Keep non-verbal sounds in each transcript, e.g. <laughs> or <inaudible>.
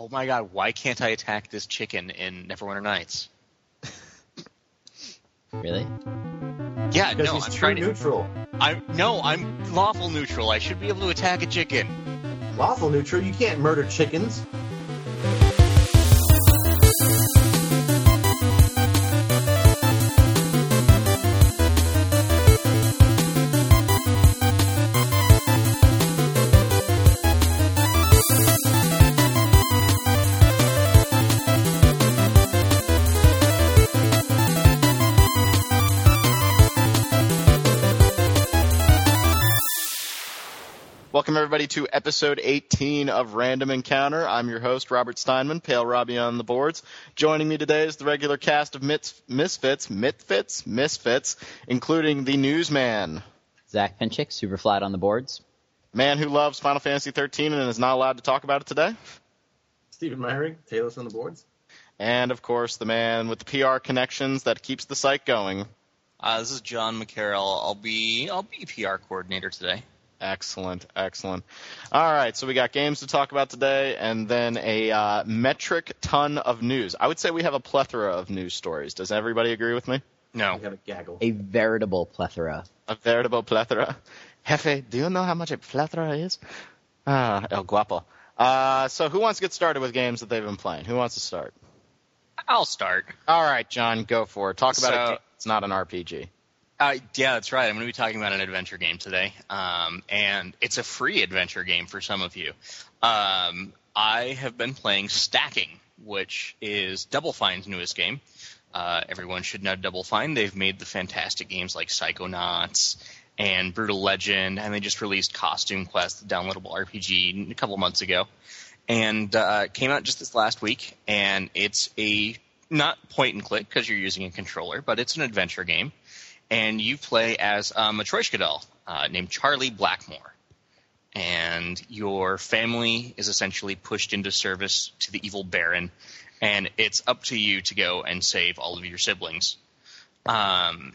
oh my god, why can't I attack this chicken in Neverwinter Nights? <laughs> Really? Yeah, Because no, he's I'm true trying to. neutral. I'm no, I'm lawful neutral. I should be able to attack a chicken. Lawful neutral. You can't murder chickens. To episode 18 of Random Encounter. I'm your host Robert Steinman, Pale Robbie on the boards. Joining me today is the regular cast of Mits, Misfits, Mitfits, Misfits, including the Newsman, Zach Pinchick, super flat on the boards. man who loves Final Fantasy 13 and is not allowed to talk about it today, Stephen Myring, Taylor's on the boards. and of course the man with the PR connections that keeps the site going. Uh, this is John McCarroll. I'll be I'll be PR coordinator today. Excellent, excellent. All right, so we got games to talk about today, and then a uh, metric ton of news. I would say we have a plethora of news stories. Does everybody agree with me? No, We got a gaggle. A veritable plethora. A veritable plethora. Jefe, do you know how much a plethora is? Ah, el guapo. Uh, so who wants to get started with games that they've been playing? Who wants to start? I'll start. All right, John, go for it. Talk about So- it. It's not an RPG. Uh, yeah, that's right. I'm going to be talking about an adventure game today, um, and it's a free adventure game for some of you. Um, I have been playing Stacking, which is Double Fine's newest game. Uh, everyone should know Double Fine. They've made the fantastic games like Psychonauts and Brutal Legend, and they just released Costume Quest, the downloadable RPG, a couple months ago, and uh, came out just this last week. And it's a not point and click because you're using a controller, but it's an adventure game and you play as a Matryoshka doll uh, named Charlie Blackmore. And your family is essentially pushed into service to the evil Baron, and it's up to you to go and save all of your siblings. Um,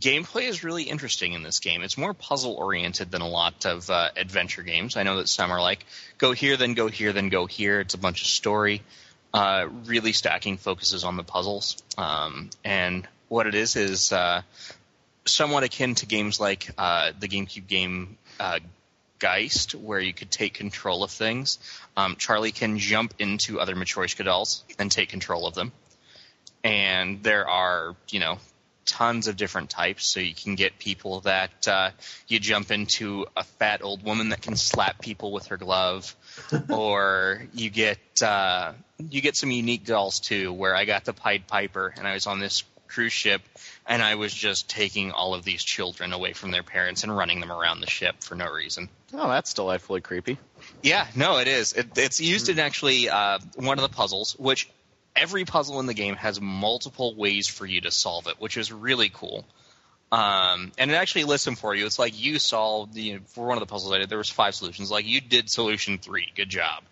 gameplay is really interesting in this game. It's more puzzle oriented than a lot of uh, adventure games. I know that some are like go here, then go here, then go here. It's a bunch of story. Uh, really stacking focuses on the puzzles. Um, and what it is is uh, somewhat akin to games like uh, the GameCube game uh, Geist, where you could take control of things. Um, Charlie can jump into other Matryoshka dolls and take control of them. And there are, you know, tons of different types. So you can get people that uh, you jump into a fat old woman that can slap people with her glove, <laughs> or you get uh, you get some unique dolls too. Where I got the Pied Piper, and I was on this cruise ship, and I was just taking all of these children away from their parents and running them around the ship for no reason. Oh, that's delightfully creepy. Yeah, no, it is. It, it's used in actually uh, one of the puzzles, which every puzzle in the game has multiple ways for you to solve it, which is really cool. Um, and it actually lists them for you. It's like you solved you know, for one of the puzzles I did. There was five solutions. Like you did solution three. Good job.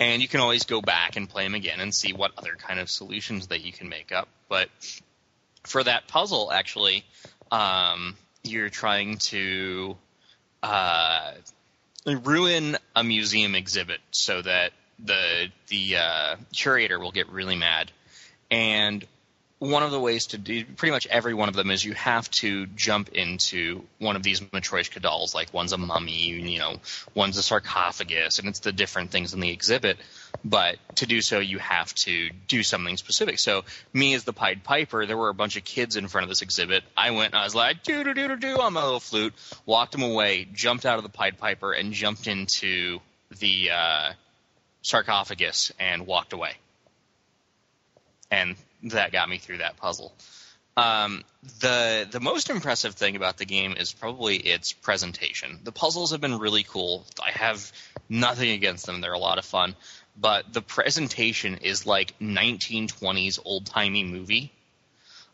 And you can always go back and play them again and see what other kind of solutions that you can make up. But for that puzzle, actually, um, you're trying to uh, ruin a museum exhibit so that the the uh, curator will get really mad. And one of the ways to do pretty much every one of them is you have to jump into one of these Matryoshka dolls. Like one's a mummy, you know, one's a sarcophagus, and it's the different things in the exhibit. But to do so, you have to do something specific. So me as the Pied Piper, there were a bunch of kids in front of this exhibit. I went, and I was like, doo doo doo doo doo on my little flute, walked them away, jumped out of the Pied Piper, and jumped into the uh, sarcophagus and walked away. And that got me through that puzzle. Um, the the most impressive thing about the game is probably its presentation. The puzzles have been really cool. I have nothing against them; they're a lot of fun. But the presentation is like 1920s old timey movie.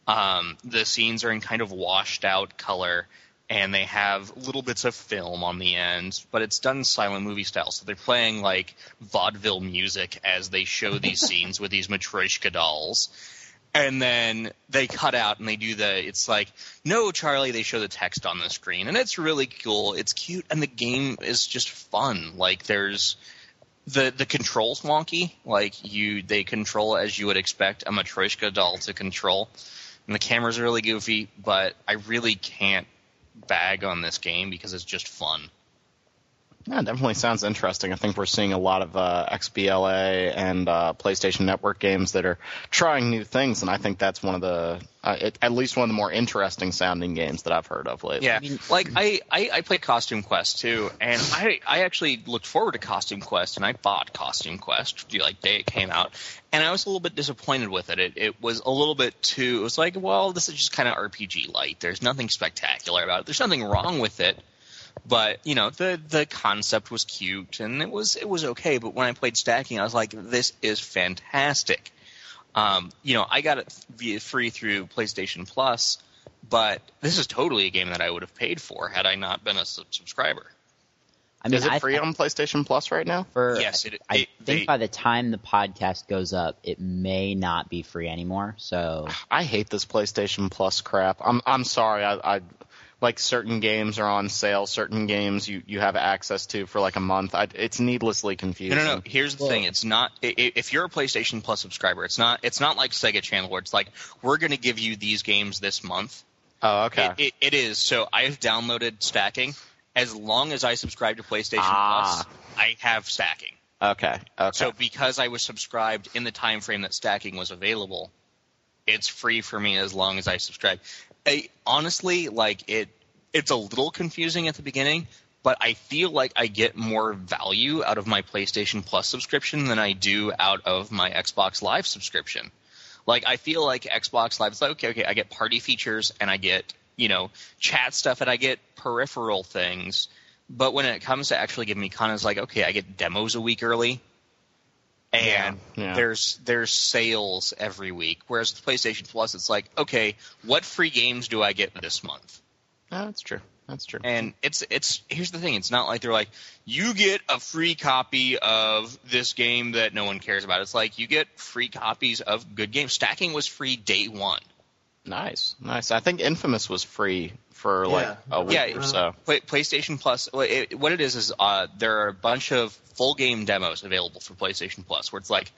Um, the scenes are in kind of washed out color, and they have little bits of film on the end, but it's done silent movie style. So they're playing like vaudeville music as they show these <laughs> scenes with these Matryoshka dolls. And then they cut out and they do the, it's like, no, Charlie, they show the text on the screen. And it's really cool. It's cute. And the game is just fun. Like, there's, the the controls wonky. Like you, they control as you would expect a Matryoshka doll to control, and the camera's really goofy. But I really can't bag on this game because it's just fun. Yeah, definitely sounds interesting. I think we're seeing a lot of uh, XBLA and uh, PlayStation Network games that are trying new things, and I think that's one of the, uh, it, at least one of the more interesting sounding games that I've heard of lately. Yeah, like I, I I played Costume Quest too, and I I actually looked forward to Costume Quest, and I bought Costume Quest the like day it came out, and I was a little bit disappointed with it. It it was a little bit too. It was like, well, this is just kind of RPG light. There's nothing spectacular about it. There's nothing wrong with it but you know the the concept was cute and it was it was okay but when i played stacking i was like this is fantastic um, you know i got it via free through playstation plus but this is totally a game that i would have paid for had i not been a sub- subscriber I mean, Is it I, free on PlayStation Plus right now? for Yes, it- I it- think they- by the time the podcast goes up, it may not be free anymore. So I hate this PlayStation Plus crap. I'm I'm sorry. I, I like certain games are on sale. Certain games you, you have access to for like a month. I, it's needlessly confusing. no no here's the Well- thing it's not i- i- if you're a playstation plus subscriber it's not it's not like sega channel where it's like we're going to give you these games this month Oh, okay. It, it, it is. So I've downloaded stacking. As long as I subscribe to PlayStation Ah. Plus, I have stacking. okay. Okay. So because I was subscribed in the time frame that stacking was available, it's free for me as long as I subscribe. I, honestly, like it, it's a little confusing at the beginning, but I feel like I get more value out of my PlayStation Plus subscription than I do out of my Xbox Live subscription. Like I feel like Xbox Live is like okay, okay, I get party features and I get you know chat stuff and I get peripheral things, but when it comes to actually giving me content, it's like okay, I get demos a week early, and Yeah, yeah. there's there's sales every week. Whereas with PlayStation Plus, it's like okay, what free games do I get this month? That's true. That's true. And it's it's here's the thing, it's not like they're like you get a free copy of this game that no one cares about. It's like you get free copies of good games. Stacking was free day one. Nice, nice. I think Infamous was free for like Yeah. a week Yeah, or so. Play, PlayStation Plus. It, what it is is uh, there are a bunch of full game demos available for PlayStation Plus, where it's like,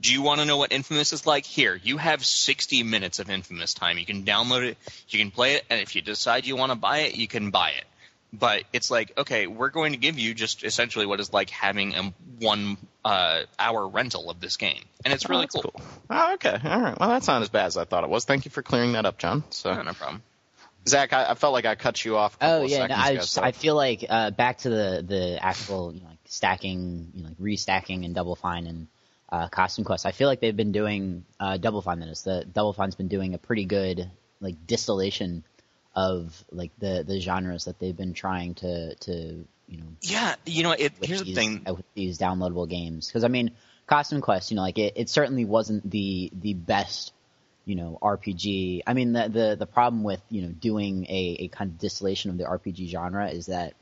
do you want to know what Infamous is like? Here, you have 60 minutes of Infamous time. You can download it, you can play it, and if you decide you want to buy it, you can buy it. But it's like, okay, we're going to give you just essentially what is like having a one uh, hour rental of this game, and it's Oh, really that's cool. Oh, okay. All right. Well, that's not as bad as I thought it was. Thank you for clearing that up, John. So, No, no problem. Zach, I, I felt like I cut you off. A couple Oh of yeah, no, I ago, just, so- I feel like uh, back to the the actual you know, like stacking, you know, like restacking and Double Fine and uh, Costume Quest. I feel like they've been doing uh, Double Fine. That is, the Double Fine's been doing a pretty good like distillation of like the the genres that they've been trying to to you know Yeah, you know, it, here's the thing. uh, with these downloadable games because I mean Costume Quest, you know, like it, it certainly wasn't the the best you know RPG. I mean the the the problem with you know doing a, a kind of distillation of the RPG genre is that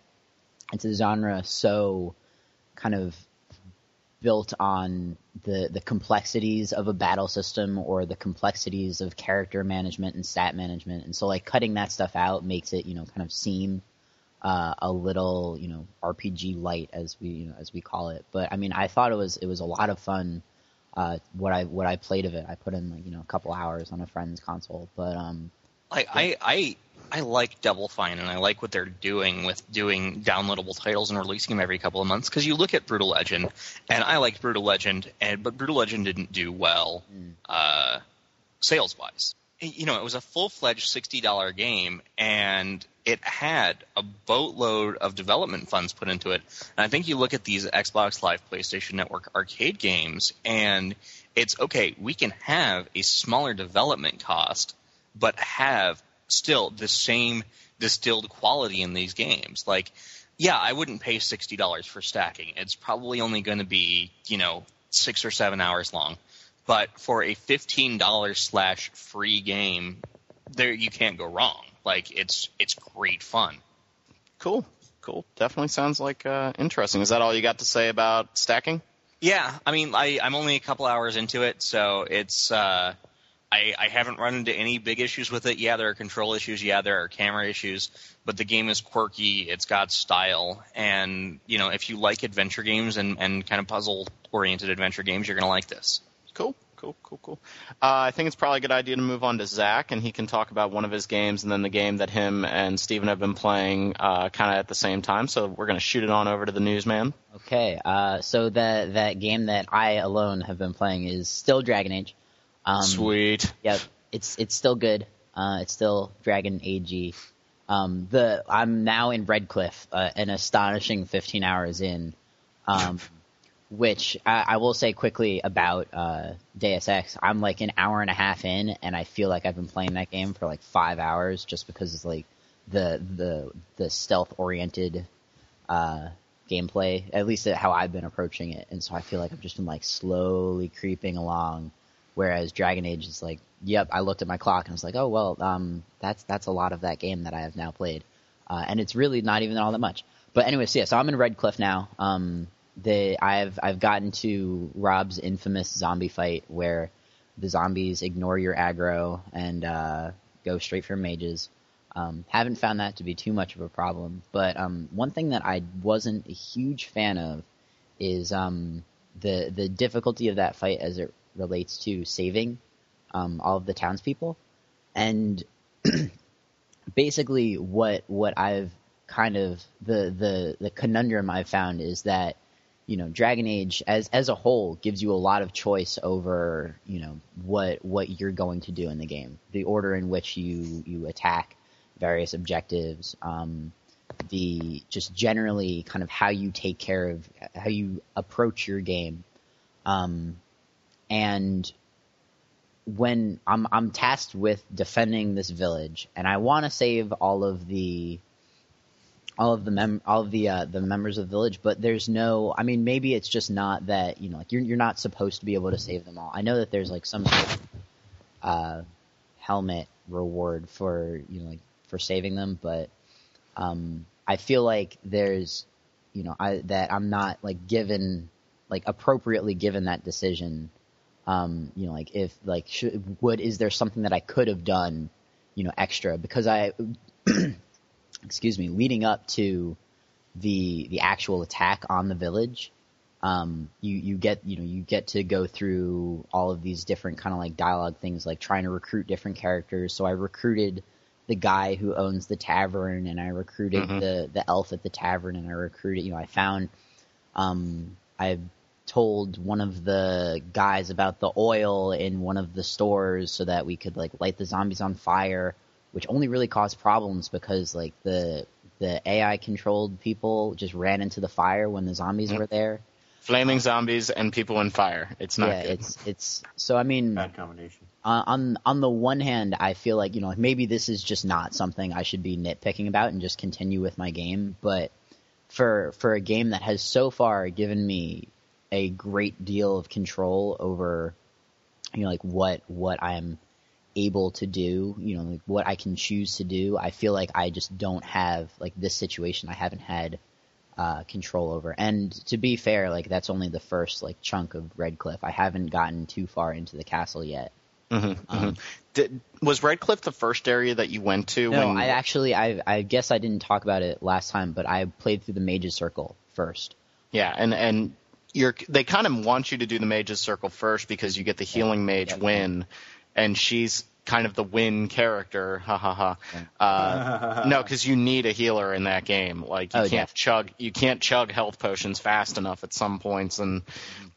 it's a genre so kind of built on the the complexities of a battle system or the complexities of character management and stat management. And so like cutting that stuff out makes it you know kind of seem uh, a little you know RPG light as we you know as we call it. But I mean I thought it was it was a lot of fun uh, what I what I played of it. I put in like you know a couple hours on a friend's console. But um Like I, I I like Double Fine and I like what they're doing with doing downloadable titles and releasing them every couple of months. Because you look at Brutal Legend, and I liked Brutal Legend, and but Brutal Legend didn't do well uh, sales wise. You know, it was a full fledged sixty dollar game, and it had a boatload of development funds put into it. And I think you look at these Xbox Live, PlayStation Network arcade games, and it's okay. We can have a smaller development cost but have still the same distilled quality in these games. Like, yeah, I wouldn't pay sixty dollars for stacking. It's probably only going to be you know six or seven hours long, but for a fifteen dollars slash free game, there you can't go wrong. Like, it's it's great fun. cool. Cool. Definitely sounds like uh, interesting. Is that all you got to say about stacking? Yeah, I mean, I, I'm only a couple hours into it, so it's uh, I, I haven't run into any big issues with it. Yeah, there are control issues. Yeah, there are camera issues. But the game is quirky. It's got style. And, you know, if you like adventure games and, and kind of puzzle oriented adventure games, you're going to like this. Cool, cool, cool, cool. Uh, I think it's probably a good idea to move on to Zach, and he can talk about one of his games and then the game that him and Steven have been playing uh, kind of at the same time. So we're going to shoot it on over to the newsman. Okay, uh, so that that game that I alone have been playing is still Dragon Age. Um, Sweet. Yeah, it's it's still good. Uh, it's still Dragon Age. Um, the I'm now in Redcliffe, uh, an astonishing 15 hours in. Um, <laughs> which I, I will say quickly about uh, Deus Ex. I'm like an hour and a half in, and I feel like I've been playing that game for like five hours, just because it's like the the the stealth oriented uh, gameplay. At least how I've been approaching it, and so I feel like I've just been like slowly creeping along. Whereas Dragon Age is like, yep, I looked at my clock and was like, oh well, um, that's that's a lot of that game that I have now played, uh, and it's really not even all that much. But anyways, yeah, so I'm in Redcliffe now. Um, the I've I've gotten to Rob's infamous zombie fight where the zombies ignore your aggro and uh, go straight for mages. Um, haven't found that to be too much of a problem, but um, one thing that I wasn't a huge fan of is um, the the difficulty of that fight as it relates to saving um, all of the townspeople, and <clears throat> basically what what I've kind of the the the conundrum I've found is that you know Dragon Age as as a whole gives you a lot of choice over you know what what you're going to do in the game, the order in which you you attack various objectives, um, the just generally kind of how you take care of how you approach your game, um, and when I'm I'm tasked with defending this village, and I want to save all of the all of the mem all of the uh, the members of the village, but there's no. I mean, maybe it's just not that you know, like you're you're not supposed to be able to save them all. I know that there's like some sort of uh, helmet reward for you know like for saving them, but um, I feel like there's you know I that I'm not like given like appropriately given that decision um, you know, like if like should, would is there something that I could have done, you know, extra because I, <clears throat> excuse me, leading up to the the actual attack on the village, um, you you get you know you get to go through all of these different kind of like dialogue things like trying to recruit different characters. So I recruited the guy who owns the tavern, and I recruited Mhm. the the elf at the tavern, and I recruited you know I found um, I told one of the guys about the oil in one of the stores so that we could like light the zombies on fire, which only really caused problems because like the the AI controlled people just ran into the fire when the zombies Yep. were there. Flaming zombies and people in fire. It's not yeah, good. it's it's so I mean Bad combination. uh, on on the one hand, I feel like you know maybe this is just not something I should be nitpicking about and just continue with my game. But for for a game that has so far given me a great deal of control over, you know, like what what I'm able to do, you know, like what I can choose to do, I feel like I just don't have like this situation. I haven't had uh, control over. And to be fair, like that's only the first like chunk of Redcliffe. I haven't gotten too far into the castle yet. Mhm, Um, mhm. Did, was Redcliffe the first area that you went to? No, when I actually, I, I guess I didn't talk about it last time, but I played through the Mage's Circle first. Yeah, and and you're they kind of want you to do the mage's circle first because you get the healing mage Yeah. Wynne, and she's kind of the Wynne character. Ha ha ha. Uh, no, because you need a healer in that game. Like you Oh, can't def- chug you can't chug health potions fast enough at some points and.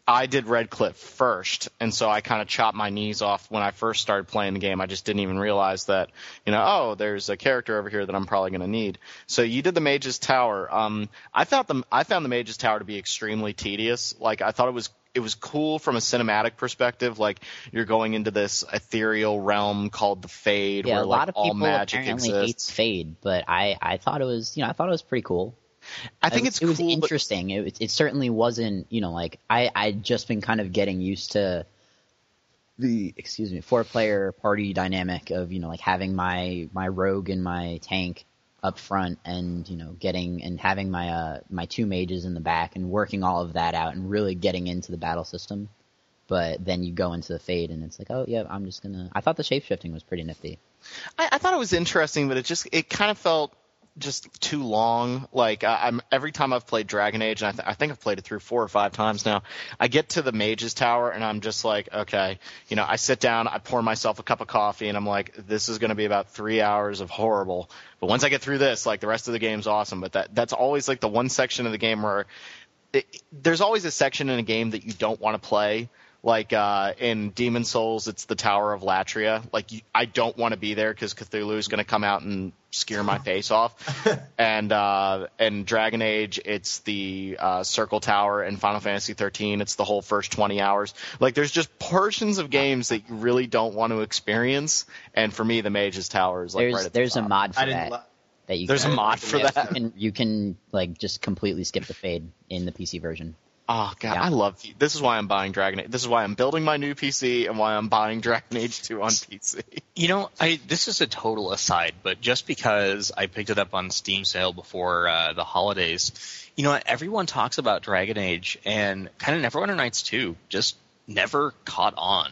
I did Redcliffe first, and so I kind of chopped my knees off when I first started playing the game. I just didn't even realize that, you know, oh, there's a character over here that I'm probably going to need. So you did the Mage's Tower. Um, I found the I found the Mage's Tower to be extremely tedious. Like I thought it was it was cool from a cinematic perspective. Like you're going into this ethereal realm called the Fade, Yeah, where a like lot of all magic exists. hates Fade, but I, I thought it was, you know, I thought it was pretty cool. I think it's it was cool, but interesting. It, it certainly wasn't, you know, like I, I'd just been kind of getting used to the, excuse me, four player party dynamic of, you know, like having my, my rogue and my tank up front and, you know, getting and having my, uh, my two mages in the back and working all of that out and really getting into the battle system. but then you go into the fade and it's like, oh yeah, I'm just gonna. I thought the shape shifting was pretty nifty. I, I thought it was interesting, but it just it kind of felt just too long. Like I, I'm every time I've played Dragon Age, and I, th- I think I've played it through four or five times now. I get to the Mage's Tower, and I'm just like, okay, you know, I sit down, I pour myself a cup of coffee, and I'm like, this is going to be about three hours of horrible. But once I get through this, like the rest of the game's awesome. But that that's always like the one section of the game where it, there's always a section in a game that you don't want to play. Like uh, in Demon Souls, it's the Tower of Latria. Like you, I don't want to be there because Cthulhu is going to come out and skewer my face <laughs> off. and uh, and Dragon Age, it's the uh, Circle Tower. And Final Fantasy 13, it's the whole first 20 hours. Like there's just portions of games that you really don't want to experience. And for me, the Mage's Tower is like there's right at there's the a mod for I that. li- that you There's a mod for you that. can you can like just completely skip the fade in the PC version. Oh god, Yeah. I love this. Is why I'm buying Dragon Age. This is why I'm building my new PC and why I'm buying Dragon Age 2 on PC. <laughs> You know, I this is a total aside, but just because I picked it up on Steam sale before uh, the holidays, you know, everyone talks about Dragon Age, and kind of Neverwinter Nights 2 just never caught on.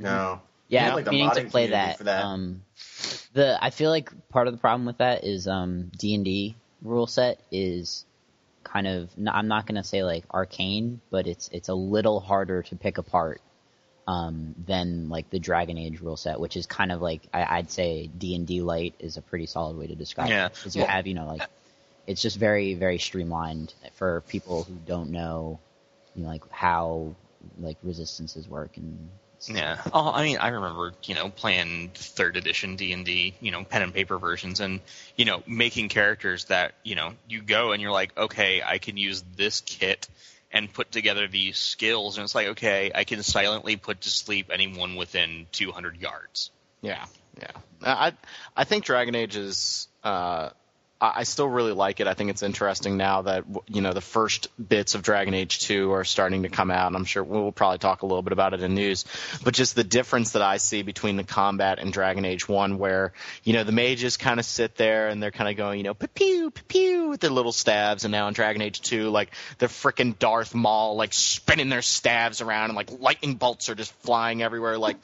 No. Yeah, Yeah, like meaning to play that. that. Um, the I feel like part of the problem with that is um D and D rule set is kind of n- I'm not gonna say like arcane, but it's it's a little harder to pick apart um than like the Dragon Age rule set, which is kind of like I, I'd say D and D light is a pretty solid way to describe Yeah. it because you Well- have you know like it's just very very streamlined for people who don't know you know like how like resistances work and stuff. Yeah. Oh, I mean, I remember, you know, playing third edition D and D, you know, pen and paper versions, and you know, making characters that you know you go and you're like, okay, I can use this kit and put together these skills, and it's like, okay, I can silently put to sleep anyone within 200 yards. Yeah, yeah. I I think Dragon Age is. Uh, I still really like it. I think it's interesting now that you know the first bits of Dragon Age 2 are starting to come out, I'm sure we'll probably talk a little bit about it in news. But just the difference that I see between the combat and Dragon Age 1, where you know the mages kind of sit there and they're kind of going, you know, pew pew with their little stabs, and now in Dragon Age 2, like the frickin' Darth Maul like spinning their stabs around and like lightning bolts are just flying everywhere. Like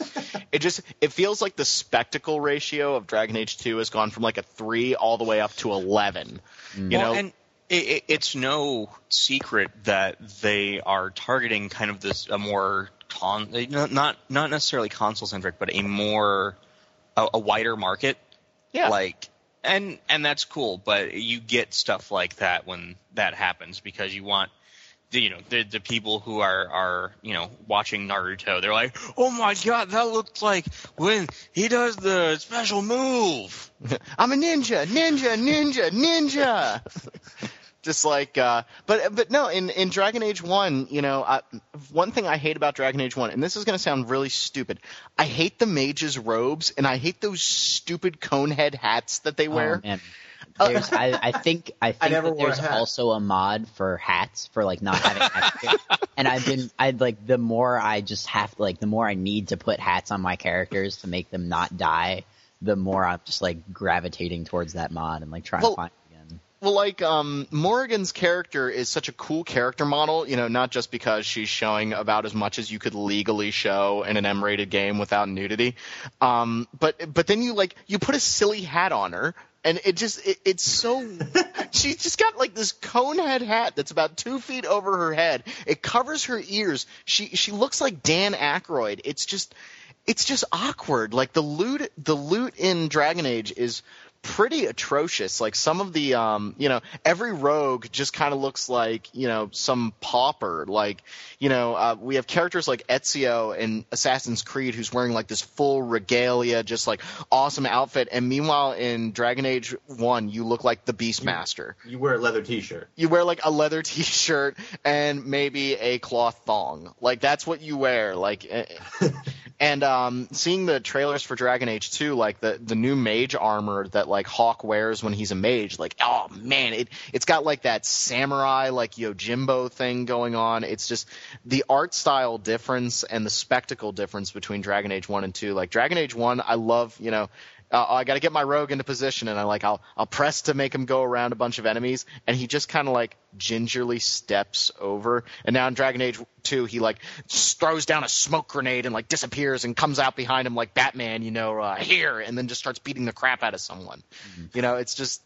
it just it feels like the spectacle ratio of Dragon Age 2 has gone from like a three all the way up to 11. You well, know, and it, it, it's no secret that they are targeting kind of this a more con eh, not not necessarily console centric, but a more a, a wider market. yeah, Like and and that's cool, but you get stuff like that when that happens because you want you know the the people who are are you know watching Naruto. They're like, oh my god, that looks like when he does the special move. <laughs> I'm a ninja, ninja, ninja, ninja. <laughs> Just like, uh, but but no, in in Dragon Age One, you know, I, one thing I hate about Dragon Age One, and this is going to sound really stupid, I hate the mages' robes, and I hate those stupid cone head hats that they wear. Oh, man. There's, I, I think <laughs> I think never that wore a there's also a mod for hats for like not having hats. <laughs> and I've been I'd like the more I just have like the more I need to put hats on my characters to make them not die, the more I'm just like gravitating towards that mod and like trying Well, to find it again. Well, like um, Morrigan's character is such a cool character model, you know, not just because she's showing about as much as you could legally show in an M-rated game without nudity, um, but but then you like you put a silly hat on her, and it just it, it's so <laughs> she's just got like this cone head hat that's about two feet over her head. It covers her ears. She she looks like Dan Aykroyd. It's just it's just awkward. Like the loot the loot in Dragon Age is pretty atrocious. Like some of the um you know, every rogue just kind of looks like, you know, some pauper. Like, you know, uh, we have characters like Ezio in Assassin's Creed who's wearing like this full regalia, just like awesome outfit and meanwhile in Dragon Age 1 you look like the Beastmaster. You wear a leather T-shirt. You wear like a leather <laughs> t-shirt and maybe a cloth thong. Like that's what you wear. Like eh, <laughs> and um seeing the trailers for Dragon Age 2 like the the new mage armor that like Hawke wears when he's a mage like oh man it it's got like that samurai like Yojimbo thing going on. It's just the art style difference and the spectacle difference between Dragon Age 1 and 2. Like Dragon Age 1 I love, you know, uh, I got to get my rogue into position, and I like I'll I'll press to make him go around a bunch of enemies, and he just kind of like gingerly steps over. And now in Dragon Age 2, he like throws down a smoke grenade and like disappears and comes out behind him like Batman, you know, uh, here, and then just starts beating the crap out of someone. You know, it's just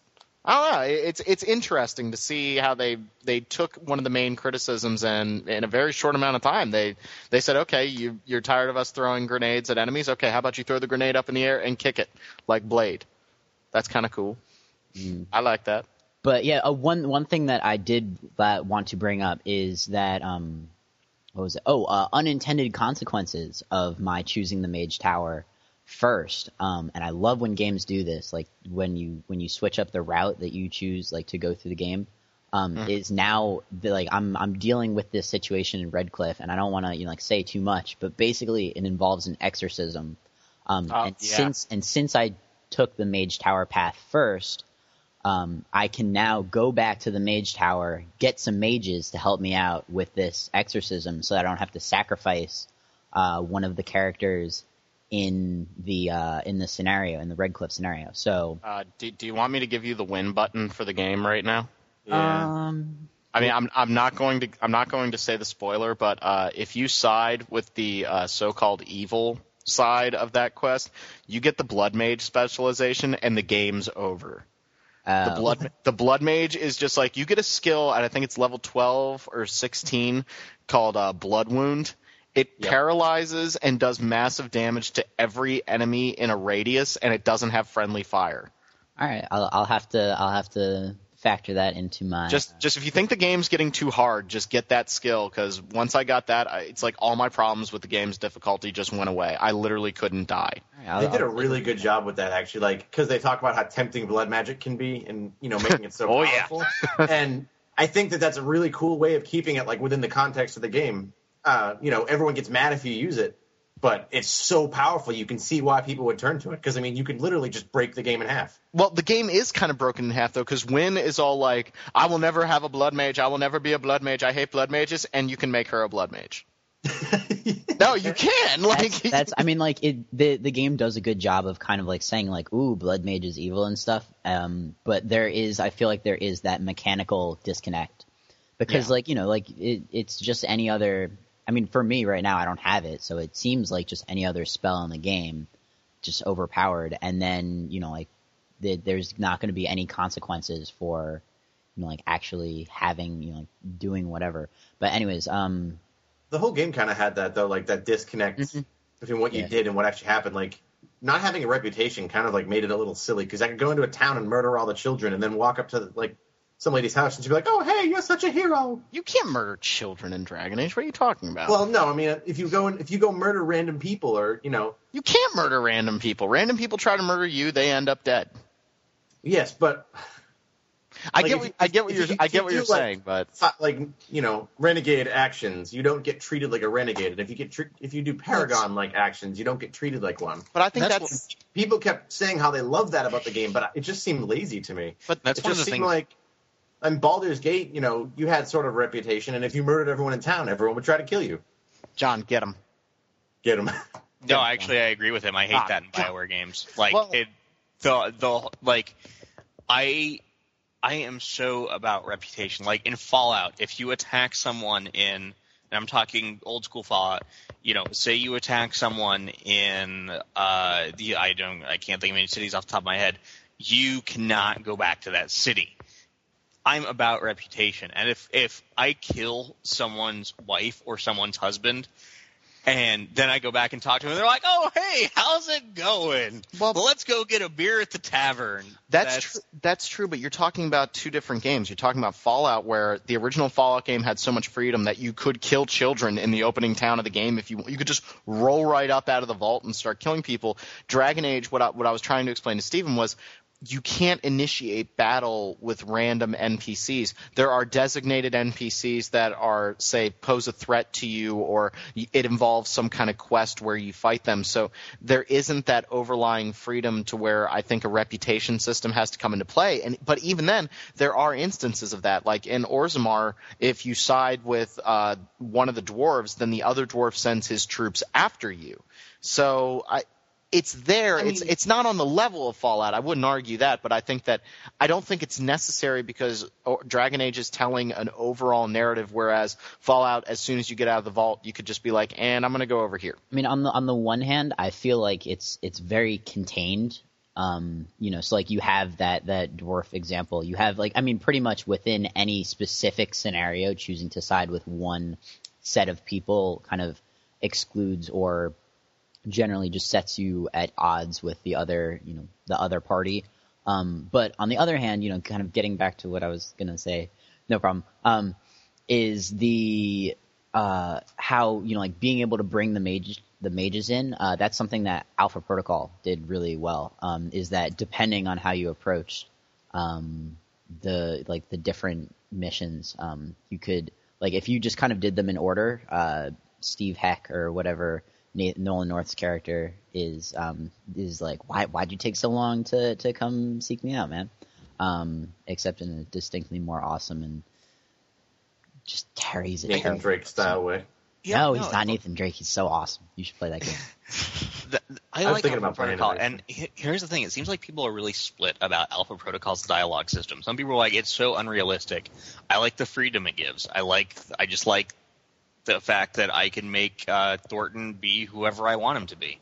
I don't know. It's it's interesting to see how they they took one of the main criticisms and in a very short amount of time they they said, okay, you you're tired of us throwing grenades at enemies. Okay, how about you throw the grenade up in the air and kick it like Blade? That's kind of cool. I like that. But yeah, uh, one one thing that I did uh, want to bring up is that um, what was it? Oh, uh, unintended consequences of my choosing the Mage Tower first. Um, and I love when games do this, like when you when you switch up the route that you choose, like to go through the game. Um, Is now the, like I'm I'm dealing with this situation in Redcliffe, and I don't want to you know, like say too much, but basically it involves an exorcism. Um, Oh, and yeah. since and since I took the Mage Tower path first, um, I can now go back to the mage tower, get some mages to help me out with this exorcism, so that I don't have to sacrifice uh, one of the characters in the uh, in the scenario in the Redcliffe scenario. So, Uh, do, do you want me to give you the win button for the game right now? Yeah. um, I mean, I'm I'm not going to I'm not going to say the spoiler, but uh, if you side with the uh, so-called evil side of that quest, you get the blood mage specialization, and the game's over. uh, The blood the blood mage is just like you get a skill, and I think it's level 12 or 16 called uh, blood wound. It Yep. paralyzes and does massive damage to every enemy in a radius, and it doesn't have friendly fire. all right, I'll, I'll have to I'll have to factor that into my Just, uh, just if you think the game's getting too hard, just get that skill. Because once I got that, I, it's like all my problems with the game's difficulty just went away. I literally couldn't die. all right, I'll- They did a I'll- really good job with that, actually. Like, because they talk about how tempting blood magic can be, and you know, making it so <laughs> Oh, yeah. powerful. and I think that that's a really cool way of keeping it like within the context of the game. Uh, you know, everyone gets mad if you use it, but it's so powerful. You can see why people would turn to it. Because I mean, you could literally just break the game in half. Well, the game is kind of broken in half though, because Wynne is all like, "I will never have a blood mage. I will never be a blood mage. I hate blood mages," and you can make her a blood mage. <laughs> no, you can. Like, that's, <laughs> that's I mean like it the the game does a good job of kind of like saying like ooh blood mage is evil and stuff um but there is I feel like there is that mechanical disconnect because Yeah. like you know like it, it's just any other I mean for me right now I don't have it so it seems like just any other spell in the game just overpowered and then you know like the, there's not going to be any consequences for you know like actually having you know like doing whatever but anyways um the whole game kind of had that though, like that disconnect between what you Yeah. did and what actually happened. Like not having a reputation kind of like made it a little silly because I could go into a town and murder all the children and then walk up to like some lady's house and she'd be like, "Oh, hey, you're such a hero." you can't murder children in Dragon Age. What are you talking about? Well, no, I mean if you go and if you go murder random people or you know, you can't murder random people. Random people try to murder you, they end up dead. yes, but I Like, get what, you- I get what you're you- I get what you're like- saying, but uh, like you know renegade actions, you don't get treated like a renegade. And if you get tre- if you do paragon like actions, you don't get treated like one. but I think That's that's, People kept saying how they love that about the game, but it just seemed lazy to me. but That's it one of just the seemed things. like in Baldur's Gate, you know, you had sort of a reputation, and if you murdered everyone in town, everyone would try to kill you. John, get him. Get him. <laughs> No, actually, I agree with him. I hate Ah, that in Bioware games. Like Well- it, the the like, I I am so about reputation. Like in Fallout, if you attack someone in, and I'm talking old school Fallout, you know, say you attack someone in uh the I don't I can't think of any cities off the top of my head, you cannot go back to that city. I'm about reputation, and if if I kill someone's wife or someone's husband, and then I go back and talk to them, and they're like, "Oh, hey, how's it going? Well- let's go get a beer at the tavern." That's tr- that's true, but you're talking about two different games. You're talking about Fallout, where the original Fallout game had so much freedom that you could kill children in the opening town of the game if you you could just roll right up out of the vault and start killing people. Dragon Age, what I, what I was trying to explain to Stephen was. You can't initiate battle with random NPCs. There are designated NPCs that are, say, pose a threat to you, or it involves some kind of quest where you fight them. So there isn't that overlying freedom to where I think a reputation system has to come into play. And but even then, there are instances of that. Like in Orzammar, if you side with uh, one of the dwarves, then the other dwarf sends his troops after you. So I it's there. I it's mean- it's not on the level of Fallout. I wouldn't argue that, but I think that I don't think it's necessary because Dragon Age is telling an overall narrative, whereas Fallout, as soon as you get out of the vault, you could just be like, "And I'm going to go over here." I mean, on the on the one hand, I feel like it's it's very contained. Um, you know, so like you have that that dwarf example. You have like I mean, pretty much within any specific scenario, choosing to side with one set of people kind of excludes or generally just sets you at odds with the other, you know, the other party. Um, but on the other hand, you know, kind of getting back to what I was gonna say, no problem. Um, is the uh, how you know like being able to bring the mages the mages in. Uh, that's something that Alpha Protocol did really well. Um, is that depending on how you approach um, the like the different missions, um, you could like if you just kind of did them in order. Uh, Steve Heck or whatever Na- Nolan North's character is um, is like why why'd you take so long to to come seek me out, man? Um, except in a distinctly more awesome and just carries it. Nathan. Drake style way. no, he's not Nathan Drake. He's so awesome. You should play that game. <laughs> The, I, I like Alpha about playing it, Protocol, and he- here's the thing: it seems like people are really split about Alpha Protocol's dialogue system. Some people are like, "It's so unrealistic." I like the freedom it gives. I like, I just like the fact that I can make uh, Thornton be whoever I want him to be.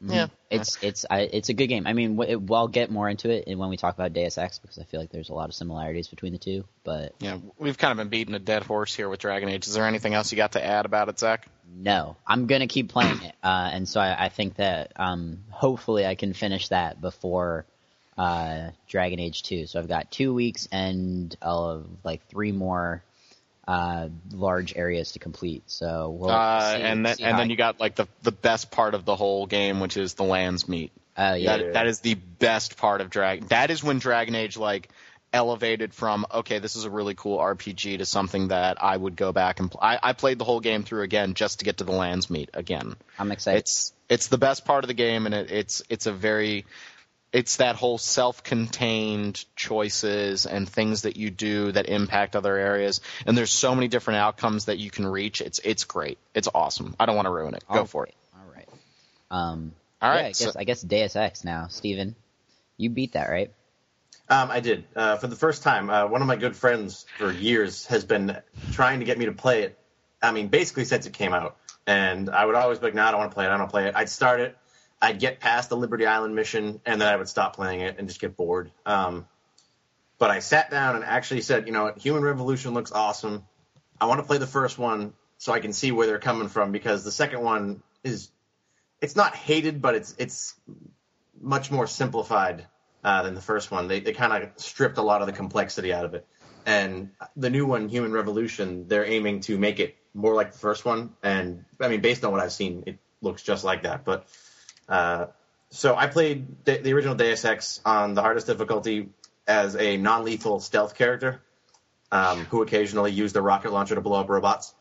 Yeah. It's it's I, it's a good game. I mean, w- it, we'll get more into it when we talk about Deus Ex because I feel like there's a lot of similarities between the two. But Yeah, we've kind of been beating a dead horse here with Dragon Age. Is there anything else you got to add about it, Zach? no, I'm gonna keep playing it, uh, and so I, I think that um, hopefully I can finish that before uh, Dragon Age Two. So I've got two weeks and uh, like three more uh, large areas to complete. So we'll uh, see- and then and then you got like the the best part of the whole game, which is the Landsmeet. uh, yeah. That, that is the best part of Dragon. That is when Dragon Age like elevated from okay, this is a really cool RPG to something that I would go back and pl- I, I played the whole game through again just to get to the Landsmeet again. I'm excited. It's it's the best part of the game, and it, it's it's a very it's that whole self-contained choices and things that you do that impact other areas, and there's so many different outcomes that you can reach. It's it's great. It's awesome. I don't want to ruin it. Go All for it. right, All right. Um, All yeah, right. I guess so- I guess Deus Ex now, Steven. You beat that, right? Um, I did uh, for the first time. Uh, one of my good friends for years has been trying to get me to play it. I mean, basically since it came out, and I would always be like, "No, I don't want to play it. I don't want to play it." I'd start it, I'd get past the Liberty Island mission, and then I would stop playing it and just get bored. Um, but I sat down and actually said, "You know? Human Revolution looks awesome. I want to play the first one so I can see where they're coming from because the second one is it's not hated, but it's it's much more simplified uh, than the first one. They they kind of stripped a lot of the complexity out of it. And the new one, Human Revolution, they're aiming to make it more like the first one. And I mean, based on what I've seen, it looks just like that. But uh, so I played the, the original Deus Ex on the hardest difficulty as a non-lethal stealth character um, who occasionally used a rocket launcher to blow up robots.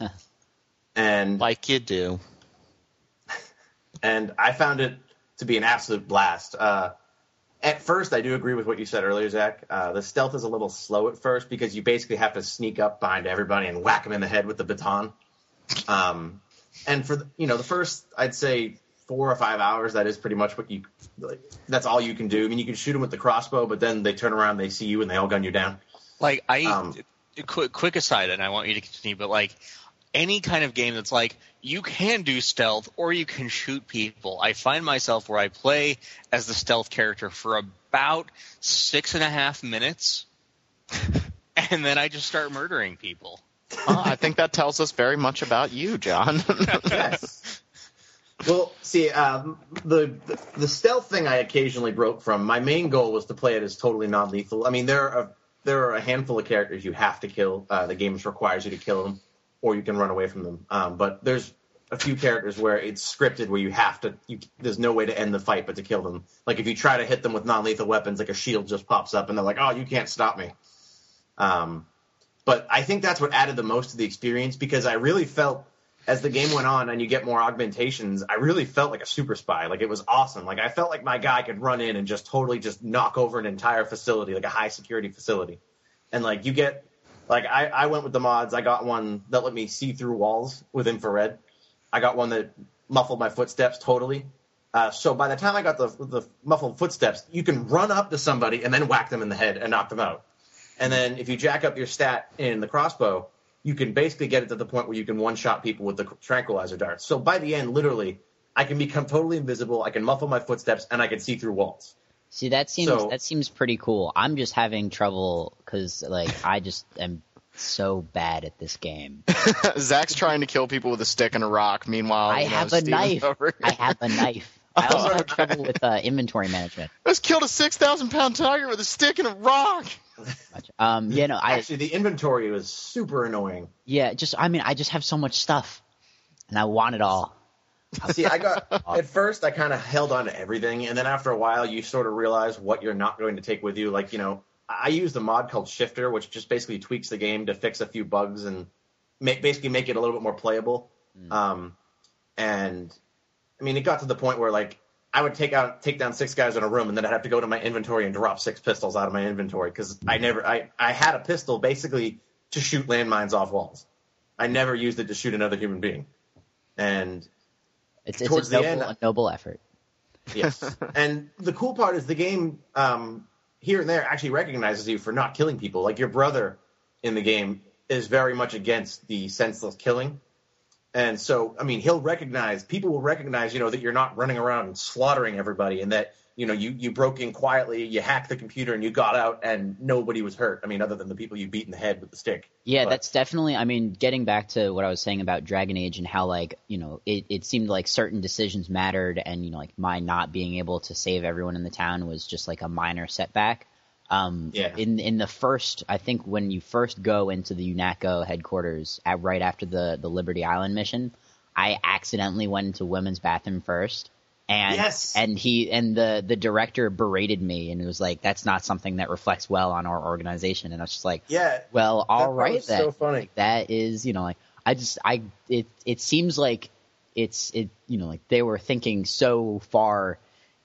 and Like you do. <laughs> and I found it to be an absolute blast. Uh, at first, I do agree with what you said earlier, Zach. Uh, the stealth is a little slow at first because you basically have to sneak up behind everybody and whack them in the head with the baton. <laughs> Um, and for the, you know the first, I'd say four or five hours, that is pretty much what you. Like, that's all you can do. I mean, you can shoot them with the crossbow, but then they turn around, they see you, and they all gun you down. Like I, Um, quick, quick aside, and I want you to continue, but like any kind of game that's like you can do stealth or you can shoot people. I find myself where I play as the stealth character for about six and a half minutes, <laughs> and then I just start murdering people. Well, I think that tells us very much about you, John. <laughs> yes. Well, see, um, the the stealth thing I occasionally broke from. My main goal was to play it as totally non-lethal. I mean, there are there are a handful of characters you have to kill. Uh, the game requires you to kill them, or you can run away from them. Um, but there's a few characters where it's scripted, where you have to. You, there's no way to end the fight but to kill them. Like if you try to hit them with non-lethal weapons, like a shield just pops up, and they're like, "Oh, you can't stop me." Um, but I think that's what added the most to the experience because I really felt as the game went on and you get more augmentations, I really felt like a super spy. Like it was awesome. Like I felt like my guy could run in and just totally just knock over an entire facility, like a high security facility. And like you get, like I, I went with the mods. I got one that let me see through walls with infrared. I got one that muffled my footsteps totally. Uh, so by the time I got the the muffled footsteps, you can run up to somebody and then whack them in the head and knock them out. And then if you jack up your stat in the crossbow, you can basically get it to the point where you can one shot people with the tranquilizer darts. So by the end, literally, I can become totally invisible. I can muffle my footsteps and I can see through walls. See, that seems So- that seems pretty cool. I'm just having trouble because like <laughs> I just am so bad at this game. <laughs> Zach's trying to kill people with a stick and a rock. Meanwhile, I you know, have a Steven's knife. I have a knife. <laughs> I also have trouble with uh, inventory management. I just killed a six thousand pound tiger with a stick and a rock. Um, you know, I Actually, the inventory was super annoying. yeah, just I mean, I just have so much stuff, and I want it all. See, I got at first I kind of held on to everything, and then after a while, you sort of realize what you're not going to take with you. Like, you know, I used a mod called Shifter, which just basically tweaks the game to fix a few bugs and make, basically make it a little bit more playable. Um, and I mean, it got to the point where like I would take out take down six guys in a room, and then I'd have to go to my inventory and drop six pistols out of my inventory because I never I I had a pistol basically to shoot landmines off walls. I never used it to shoot another human being, and It's, it's Towards a the noble, end- a noble effort. Yes. <laughs> and the cool part is the game um, here and there actually recognizes you for not killing people. Like your brother in the game is very much against the senseless killing. And so, I mean, he'll recognize, people will recognize, you know, that you're not running around and slaughtering everybody and that, you know, you, you broke in quietly, you hacked the computer and you got out and nobody was hurt. I mean, other than the people you beat in the head with the stick. Yeah, But- that's definitely. I mean, getting back to what I was saying about Dragon Age and how like you know it, it seemed like certain decisions mattered, and you know like my not being able to save everyone in the town was just like a minor setback. Um, Yeah. In in the first, I think when you first go into the UNATCO headquarters at right after the the Liberty Island mission, I accidentally went into women's bathroom first. And Yes. and he and the the director berated me and it was like that's not something that reflects well on our organization and I was just like Yeah. well, all right then. so funny. Like, that is, you know, like I just I it it seems like it's it you know like they were thinking so far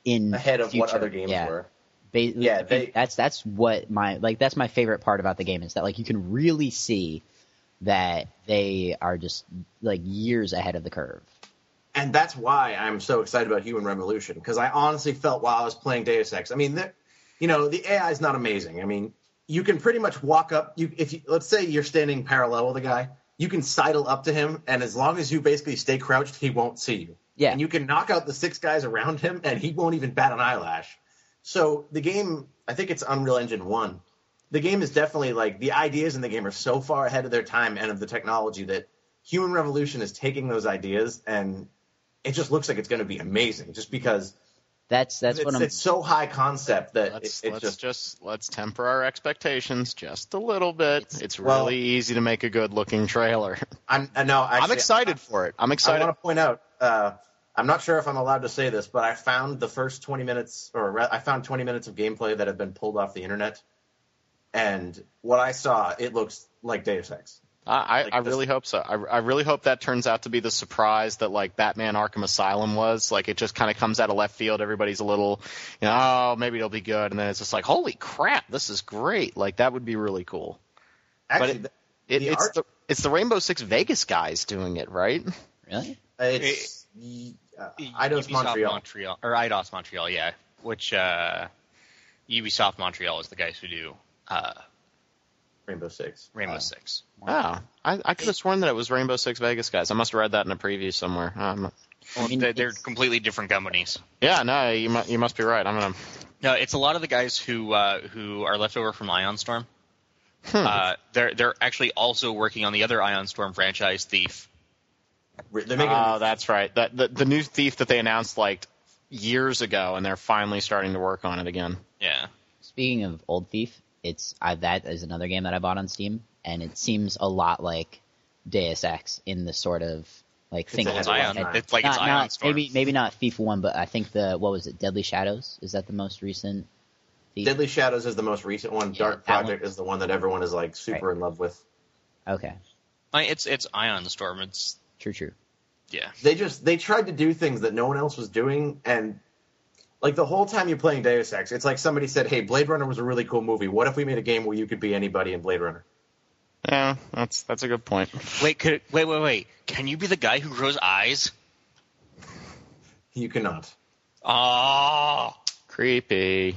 in Ahead of what other games yeah. were. Ba- Yeah, they- that's that's what my like that's my favorite part about the game is that like you can really see that they are just like years ahead of the curve. and that's why I'm so excited about Human Revolution because I honestly felt while I was playing Deus Ex. I mean, the, you know, the AI is not amazing. I mean, you can pretty much walk up. You if you, let's say you're standing parallel with a guy, you can sidle up to him, and as long as you basically stay crouched, he won't see you. Yeah. and you can knock out the six guys around him, and he won't even bat an eyelash. So the game, I think it's Unreal Engine one. The game is definitely like the ideas in the game are so far ahead of their time and of the technology that Human Revolution is taking those ideas and it just looks like it's going to be amazing just because That's that's it's, what I'm it's so high concept that Let's it, it let's just, just, let's temper our expectations just a little bit. It's, It's- well- really easy to make a good looking trailer. I'm I know <laughs> actually, I'm excited for it. I'm excited. I, want to point out uh, I'm not sure if I'm allowed to say this, but I found the first 20 minutes or I found 20 minutes of gameplay that have been pulled off the internet, and what I saw it looks like Deus Ex. I, I, Like I this- really hope so. I, I really hope that turns out to be the surprise that like Batman Arkham Asylum was. Like it just kind of comes out of left field. Everybody's a little, you know, oh maybe it'll be good, and then it's just like, holy crap, this is great. Like that would be really cool. Actually, it- It, The it's art- the it's the Rainbow Six Vegas guys doing it, right? really it's uh, Eidos Ubisoft Montreal. Montreal or Eidos Montreal, yeah. Which uh, Ubisoft Montreal is the guys who do uh, Rainbow Six. Rainbow Uh, Six. Oh, I, I could have sworn that it was Rainbow Six Vegas guys. I must have read that in a preview somewhere. Um, Well, mean, they're, they're completely different companies. yeah, no, you mu- you must be right. I'm gonna. No, it's a lot of the guys who uh, who are left over from Ion Storm. Hmm. Uh, they're they're actually also working on the other Ion Storm franchise, Thief. They're making Oh, that's right. That the, the new Thief that they announced like years ago, and they're finally starting to work on it again. Yeah. Speaking of Old Thief, it's I, that is another game that I bought on Steam, and it seems a lot like Deus Ex in the sort of like think ahead It's of Ion. time. It's like not, it's not- Storm. maybe maybe not Thief One, but I think the what was it? Deadly Shadows is that the most recent? Thief? Deadly Shadows is the most recent one. Yeah, Dark that Project is the one that everyone is like super in love with. Okay, I- It's it's Ion Storm. It's true, true. yeah. They just they tried to do things that no one else was doing, and like the whole time you're playing Deus Ex, it's like somebody said, "Hey, Blade Runner was a really cool movie. What if we made a game where you could be anybody in Blade Runner?" Yeah, that's that's a good point. Wait, could wait, wait, wait. Can you be the guy who grows eyes? You cannot. Oh, Creepy.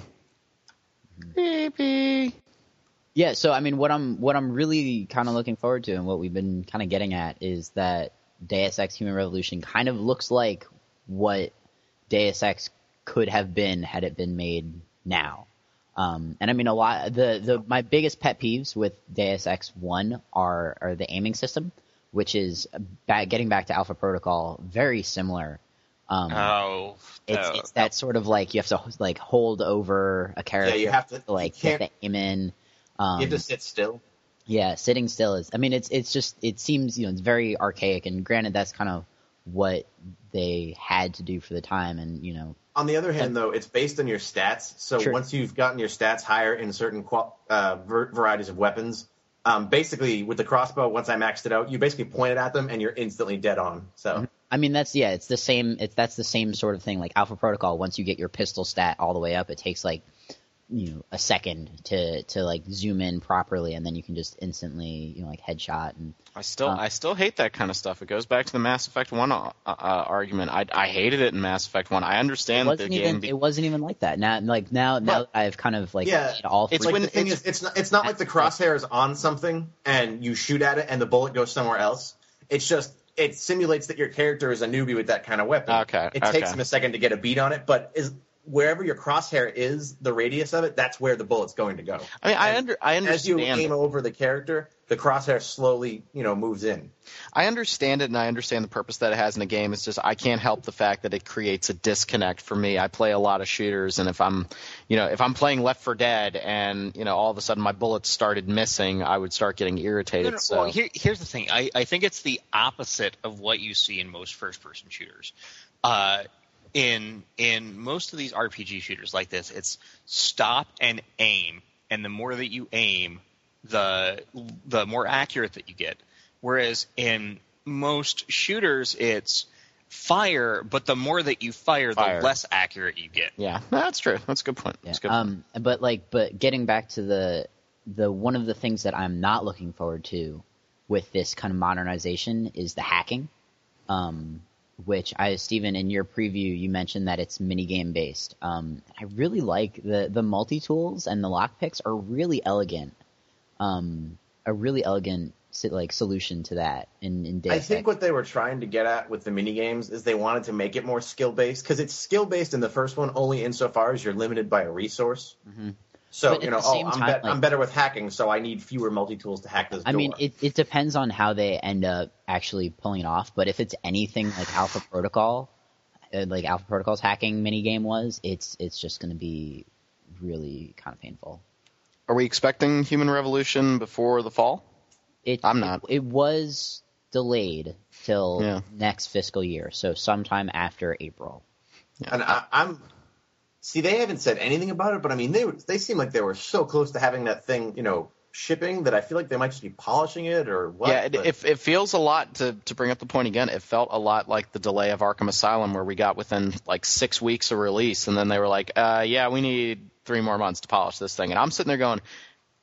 Creepy. Yeah, so I mean, what I'm what I'm really kind of looking forward to, and what we've been kind of getting at, is that Deus Ex: Human Revolution kind of looks like what Deus Ex could have been had it been made now. Um, and I mean, a lot. The the my biggest pet peeves with Deus Ex One are are the aiming system, which is back, getting back to Alpha Protocol, very similar. Um, oh, it's, no. it's that sort of like you have to like hold over a character, Yeah, you have to like you get can't the aim in. Um, you have to sit still. Yeah, sitting still is. I mean, it's it's just it seems you know it's very archaic, and granted that's kind of what they had to do for the time, and you know On the other hand, though, it's based on your stats. So Sure. once you've gotten your stats higher in certain qual- uh, ver- varieties of weapons, um, basically with the crossbow, once I maxed it out, you basically point it at them and you're instantly dead on. So I mean that's yeah, it's the same. It's that's the same sort of thing. Like Alpha Protocol, once you get your pistol stat all the way up, it takes like you know a second to to like zoom in properly, and then you can just instantly you know like headshot and I still Uh. I still hate that kind of stuff. It goes back to the Mass Effect One uh, uh, argument. I I hated it in Mass Effect One. I understand that the wasn't game. even be- it wasn't even like that. Now like now now Well, I've kind of like yeah, all it's like when the thing it's- is, it's not it's not like the crosshair is on something and you shoot at it and the bullet goes somewhere else. It's just it simulates that your character is a newbie with that kind of weapon. Okay, It takes okay. him a second to get a beat on it, but is wherever your crosshair is, the radius of it, that's where the bullet's going to go. I mean, I under I understand As you understand. aim over the character, the crosshair slowly, you know, moves in. I understand it, and I understand the purpose that it has in a game. It's just I can't help the fact that it creates a disconnect for me. I play a lot of shooters, and if I'm, you know, if I'm playing Left 4 Dead, and you know, all of a sudden my bullets started missing, I would start getting irritated. No, no, so Well, here, here's the thing. I, I think it's the opposite of what you see in most first-person shooters. Uh, in in most of these RPG shooters like this, it's stop and aim, and the more that you aim, the the more accurate that you get. Whereas in most shooters, it's fire, but the more that you fire, the less accurate you get. yeah, <laughs> that's true. That's a good point. Yeah. That's a good. point. Um, but like, but getting back to the the one of the things that I'm not looking forward to with this kind of modernization is the hacking. Um, which I, Stephen, in your preview, you mentioned that it's minigame based. Um, I really like the the multi tools and the lockpicks are really elegant. Um, a really elegant like solution to that in in I think what they were trying to get at with the mini games is they wanted to make it more skill based because it's skill based in the first one only insofar as you're limited by a resource. So But you know, oh, I'm, time, bet- like- I'm better with hacking, so I need fewer multi tools to hack this I door. mean, it, it depends on how they end up actually pulling it off. But if it's anything like Alpha Protocol, uh, like Alpha Protocol's hacking minigame was, it's it's just going to be really kind of painful. Are we expecting Human Revolution before the fall? It, I'm not. It, it was delayed till Yeah. next fiscal year, so sometime after April. and I, I'm see they haven't said anything about it, but I mean they they seem like they were so close to having that thing, you know, shipping that I feel like they might just be polishing it or what. yeah, it, it, it feels a lot to to bring up the point again. It felt a lot like the delay of Arkham Asylum, where we got within like six weeks of release, and then they were like, uh, "Yeah, we need three more months to polish this thing." And I'm sitting there going,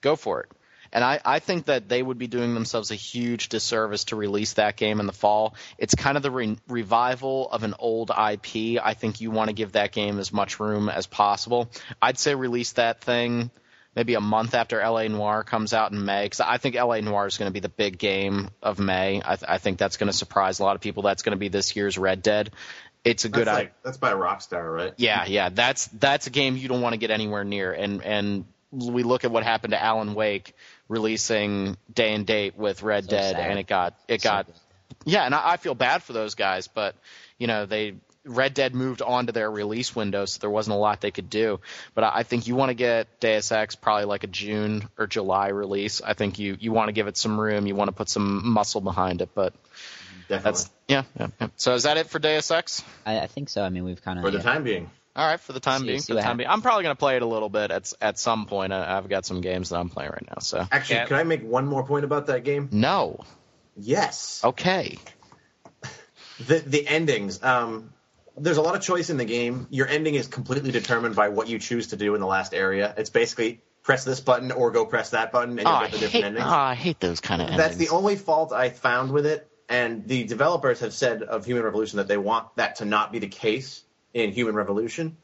"Go for it." And I, I think that they would be doing themselves a huge disservice to release that game in the fall. It's kind of the re- revival of an old IP. I think you want to give that game as much room as possible. I'd say release that thing maybe a month after LA Noire comes out in May, because I think LA Noire is going to be the big game of May. I, th- I think that's going to surprise a lot of people. That's going to be this year's Red Dead. It's a that's good idea. like that's by Rockstar, right? Yeah, yeah, that's that's a game you don't want to get anywhere near. And and we look at what happened to Alan Wake releasing day and date with Red So Dead, sad. and it got it So got good. yeah, and I, I feel bad for those guys, but you know they Red Dead moved on to their release window, so there wasn't a lot they could do. But I, I think you want to get Deus Ex probably like a June or July release. I think you you want to give it some room, you want to put some muscle behind it. But Definitely. that's yeah, yeah, yeah. So is that it for Deus Ex? I, I think so. I mean, we've kind of for the time being. All right, for the time See- being. see For the time being, I'm probably going to play it a little bit at at some point. I, I've got some games that I'm playing right now. So Actually, Yeah. can I make one more point about that game? no, Yes. okay, <laughs> The the endings. Um, there's a lot of choice in the game. Your ending is completely determined by what you choose to do in the last area. It's basically press this button or go press that button, and oh, you'll get the different hate endings. oh, I hate those kind of endings. That's the only fault I found with it. And the developers have said of Human Revolution that they want that to not be the case. In Human Revolution,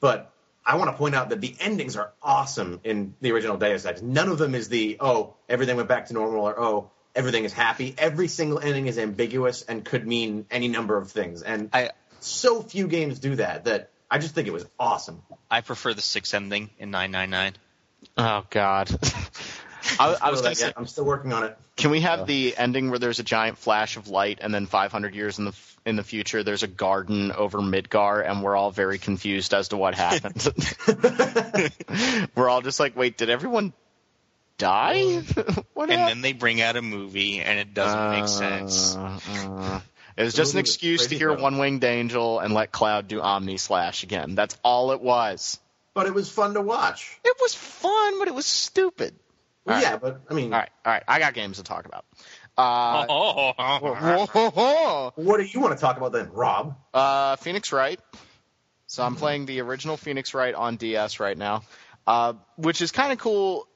but I want to point out that the endings are awesome in the original Deus Ex. None of them is the oh everything went back to normal or oh everything is happy. Every single ending is ambiguous and could mean any number of things. And I so few games do that that I just think it was awesome. I prefer the six ending in 999. Oh God. <laughs> I, I was gonna say. I'm still working on it. can we have Oh. the ending where there's a giant flash of light, and then 500 years in the f- in the future, there's a garden over Midgar, and we're all very confused as to what happened. <laughs> we're all just like, wait, did everyone die? <laughs> what And happened? then they bring out a movie, and it doesn't make sense. Uh, uh, it was just an excuse to hear though. One Winged Angel and let Cloud do Omni Slash again. That's all it was. But it was fun to watch. It was fun, but it was stupid. Well, All yeah, but I mean, All right, all right. I got games to talk about. Uh, <laughs> Oh, what do you want to talk about then, Rob? uh, Phoenix Wright. So I'm playing the original Phoenix Wright on DS right now, uh, which is kind of cool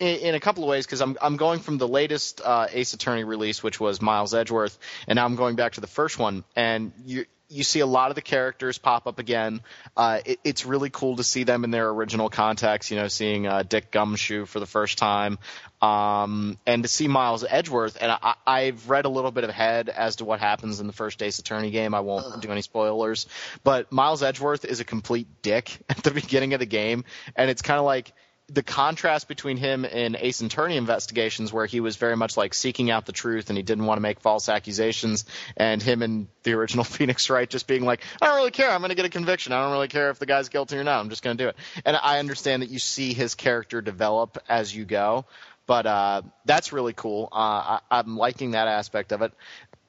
in, in a couple of ways because I'm I'm going from the latest uh, Ace Attorney release, which was Miles Edgeworth, and now I'm going back to the first one, and you you see a lot of the characters pop up again. Uh, it, it's really cool to see them in their original context. You know, seeing uh, Dick Gumshoe for the first time, um, and to see Miles Edgeworth. And I, I've read a little bit ahead as to what happens in the first Ace Attorney game. I won't do any spoilers, but Miles Edgeworth is a complete dick <laughs> at the beginning of the game, and it's kind of like the contrast between him and Ace Attorney investigations, where he was very much like seeking out the truth and he didn't want to make false accusations, and him and the original <laughs> Phoenix Wright just being like, I don't really care. I'm going to get a conviction. I don't really care if the guy's guilty or not. I'm just going to do it. And I understand that you see his character develop as you go, but uh, that's really cool. Uh, I, I'm liking that aspect of it.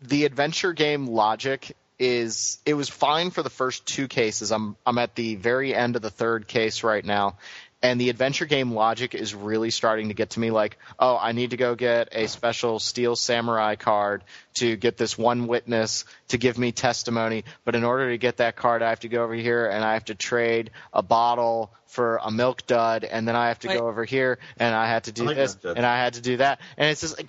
The adventure game logic is it was fine for the first two cases. I'm I'm at the very end of the third case right now. And the adventure game logic is really starting to get to me like, oh, I need to go get a special steel samurai card to get this one witness to give me testimony. But in order to get that card, I have to go over here and I have to trade a bottle for a milk dud. And then I have to Like- go over here and I had to do I like this Milk and I had to do that. And it's just like,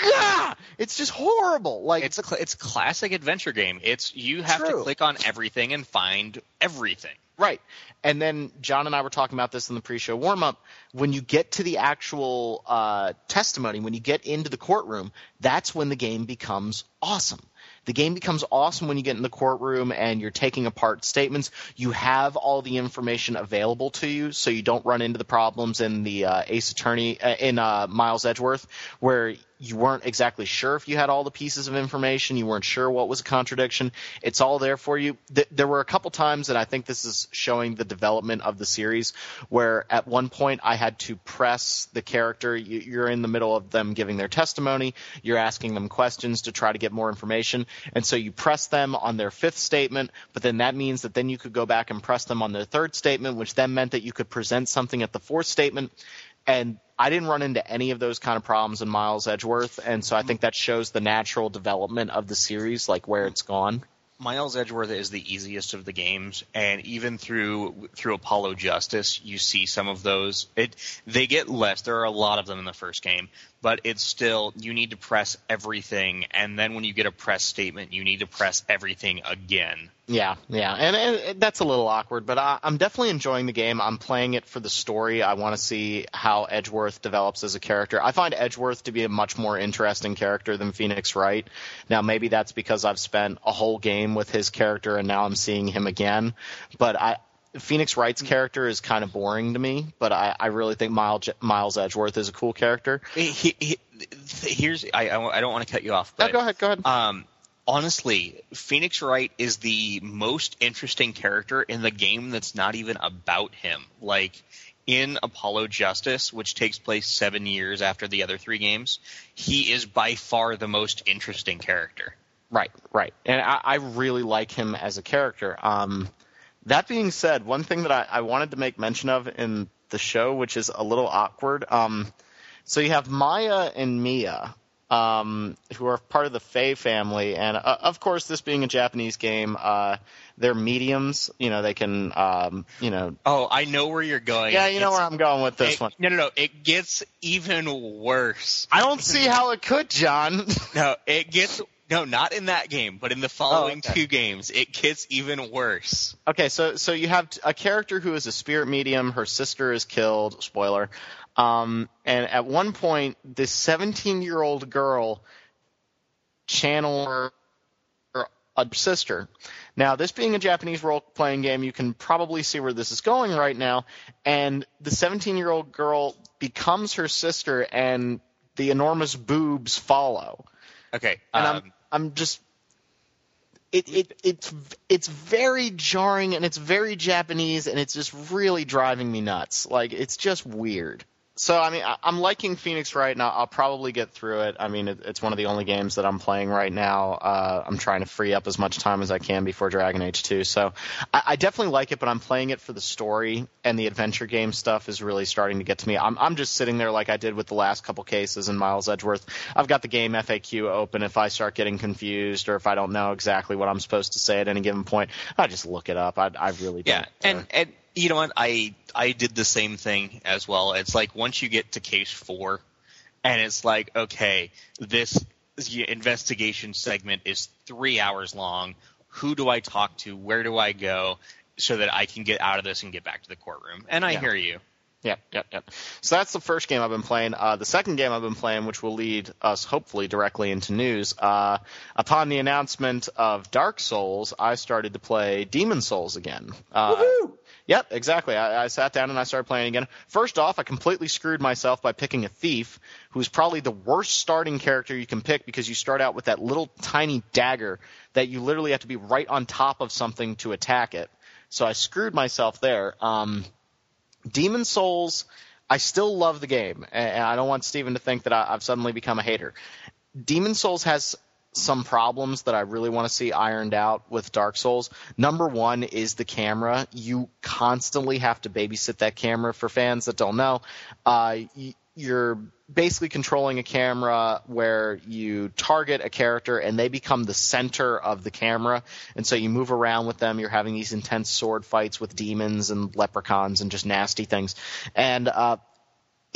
ah, it's just horrible. Like, it's a cl- it's classic adventure game. It's you have to click on everything and find everything. Right. And then John and I were talking about this in the pre-show warm-up. When you get to the actual uh, testimony, when you get into the courtroom, that's when the game becomes awesome. The game becomes awesome when you get in the courtroom and you're taking apart statements. You have all the information available to you, so you don't run into the problems in the uh, Ace Attorney uh, in uh, Miles Edgeworth, where you weren't exactly sure if you had all the pieces of information. You weren't sure what was a contradiction. It's all there for you. Th- there were a couple times, and I think this is showing the development of the series, where at one point I had to press the character. You- You're in the middle of them giving their testimony. You're asking them questions to try to get more information. And so you press them on their fifth statement, but then that means that then you could go back and press them on their third statement, which then meant that you could present something at the fourth statement. And I didn't run into any of those kind of problems in Miles Edgeworth, and so I think that shows the natural development of the series, like where it's gone. Miles Edgeworth is the easiest of the games, and even through through Apollo Justice, you see some of those. It they get less. There are a lot of them in the first game, but it's still you need to press everything, and then when you get a press statement, you need to press everything again. Yeah, yeah, and, and that's a little awkward, but I, I'm definitely enjoying the game. I'm playing it for the story. I want to see how Edgeworth develops as a character. I find Edgeworth to be a much more interesting character than Phoenix Wright. Now, maybe that's because I've spent a whole game with his character and now I'm seeing him again. But I, Phoenix Wright's character is kind of boring to me. But I, I really think Miles, Miles Edgeworth is a cool character. He- he- here's I, I don't want to cut you off, No, go ahead, go ahead. Um, honestly, Phoenix Wright is the most interesting character in the game that's not even about him. Like in Apollo Justice, which takes place seven years after the other three games, he is by far the most interesting character. Right, right. And I, I really like him as a character. Um, that being said, one thing that I, I wanted to make mention of in the show, which is a little awkward. Um, so you have Maya and Mia, um, who are part of the Fey family, and uh, of course, this being a Japanese game, uh, they're mediums. You know, they can, um, you know, Oh, I know where you're going. yeah, you know where I'm going with this it- one. No, no, no. It gets even worse. I don't see how it could, John. No, it gets <laughs> no, not in that game, but in the following Oh, okay. two games, it gets even worse. Okay, so so you have a character who is a spirit medium. Her sister is killed. Spoiler. Um, and at one point, this 17 year old girl channel her, her a sister. Now, this being a Japanese role playing game, you can probably see where this is going right now. And the 17 year old girl becomes her sister, and the enormous boobs follow Okay, and um, I'm I'm just it, it it's it's very jarring and it's very Japanese and it's just really driving me nuts. Like it's just weird. So I mean, I, I'm liking Phoenix Wright, and I'll, I'll probably get through it. I mean, it, it's one of the only games that I'm playing right now. Uh, I'm trying to free up as much time as I can before Dragon Age 2. So I, I definitely like it, but I'm playing it for the story, and the adventure game stuff is really starting to get to me. I'm I'm just sitting there like I did with the last couple cases in Miles Edgeworth. I've got the game FAQ open. If I start getting confused or if I don't know exactly what I'm supposed to say at any given point, I just look it up. I, I really don't. yeah, and and you know what? I I did the same thing as well. It's like once you get to case four, and it's like okay, this investigation segment is three hours long. Who do I talk to? Where do I go? So that I can get out of this and get back to the courtroom. And I Yeah. hear you. Yep, yep, yep. So that's the first game I've been playing. Uh, the second game I've been playing, which will lead us hopefully directly into news. Uh, upon the announcement of Dark Souls, I started to play Demon Souls again. Uh, Woohoo! Yep, exactly. I, I sat down and I started playing again. First off, I completely screwed myself by picking a thief, who's probably the worst starting character you can pick because you start out with that little tiny dagger that you literally have to be right on top of something to attack it. So I screwed myself there. Um, Demon Souls, I still love the game, and I don't want Steven to think that I, I've suddenly become a hater. Demon Souls has some problems that I really want to see ironed out with Dark Souls. Number one is the camera. You constantly have to babysit that camera. For fans that don't know, uh, you're basically controlling a camera where you target a character and they become the center of the camera. And so you move around with them. You're having these intense sword fights with demons and leprechauns and just nasty things. And uh,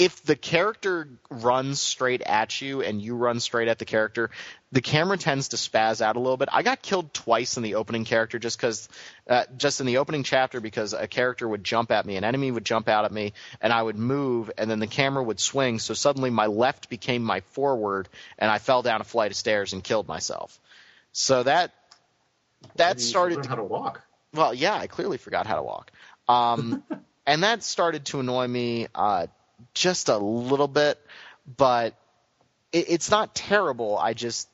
if the character runs straight at you and you run straight at the character, the camera tends to spaz out a little bit. I got killed twice in the opening character just because, uh, just in the opening chapter because a character would jump at me, an enemy would jump out at me, and I would move, and then the camera would swing. So suddenly my left became my forward, and I fell down a flight of stairs and killed myself. So that that You started learn how to walk. well, yeah, I clearly forgot how to walk. Um, <laughs> and that started to annoy me uh, just a little bit, but it, it's not terrible. I just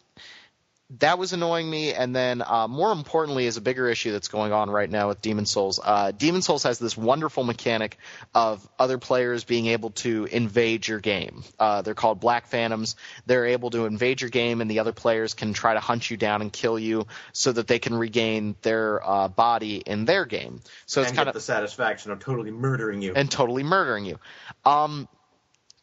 that was annoying me, and then uh, more importantly, is a bigger issue that's going on right now with Demon Souls. Uh, Demon Souls has this wonderful mechanic of other players being able to invade your game. Uh, they're called Black Phantoms. They're able to invade your game, and the other players can try to hunt you down and kill you, so that they can regain their uh, body in their game. So it's and kind of the satisfaction of totally murdering you. and totally murdering you. Um,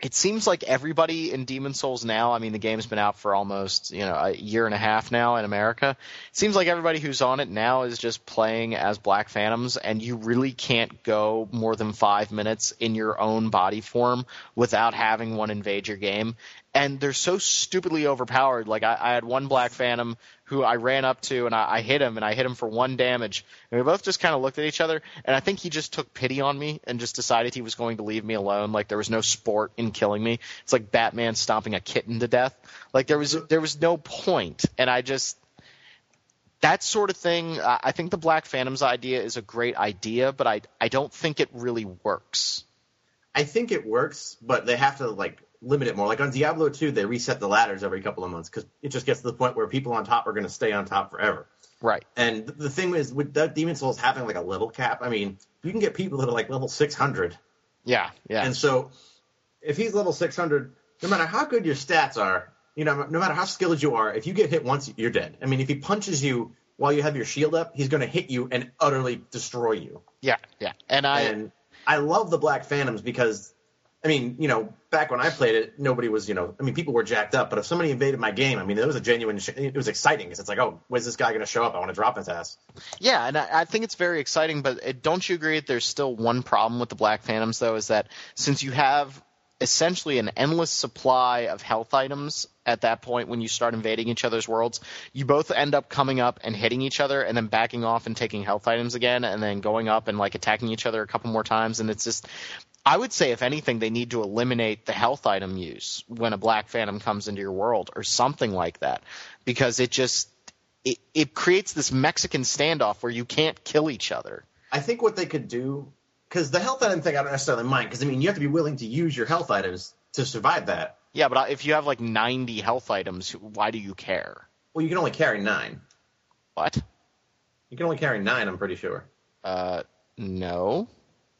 it seems like everybody in Demon Souls now. I mean, the game's been out for almost you know a year and a half now in America. It seems like everybody who's on it now is just playing as Black Phantoms, and you really can't go more than five minutes in your own body form without having one invade your game. And they're so stupidly overpowered. Like I, I had one Black Phantom who I ran up to and I, I hit him and I hit him for one damage. And we both just kind of looked at each other and I think he just took pity on me and just decided he was going to leave me alone. Like there was no sport in killing me. It's like Batman stomping a kitten to death. Like there was there was no point. And I just that sort of thing. I think the Black Phantoms idea is a great idea, but I I don't think it really works. I think it works, but they have to like limit it more. Like on Diablo 2, they reset the ladders every couple of months because it just gets to the point where people on top are going to stay on top forever. Right. And the thing is, with Demon Souls having like a level cap, I mean, you can get people that are like level 600. Yeah. Yeah. And so if he's level 600, no matter how good your stats are, you know, no matter how skilled you are, if you get hit once, you're dead. I mean, if he punches you while you have your shield up, he's going to hit you and utterly destroy you. yeah. Yeah. And I. and I love the Black Phantoms because, I mean, you know, back when I played it, nobody was, you know, I mean, people were jacked up. But if somebody invaded my game, I mean, it was a genuine, sh- it was exciting because it's like, oh, when's this guy going to show up? I want to drop his ass. Yeah, and I, I think it's very exciting. But it, don't you agree that there's still one problem with the Black Phantoms, though, is that since you have essentially an endless supply of health items at that point when you start invading each other's worlds. You both end up coming up and hitting each other and then backing off and taking health items again and then going up and like attacking each other a couple more times and it's just I would say if anything they need to eliminate the health item use when a black phantom comes into your world or something like that because it just it, it creates this Mexican standoff where you can't kill each other. I think what they could do, because the health item thing I don't necessarily mind, because I mean you have to be willing to use your health items to survive that. Yeah, but if you have like 90 health items, why do you care? Well, you can only carry nine. What? You can only carry nine. I'm pretty sure. Uh, no.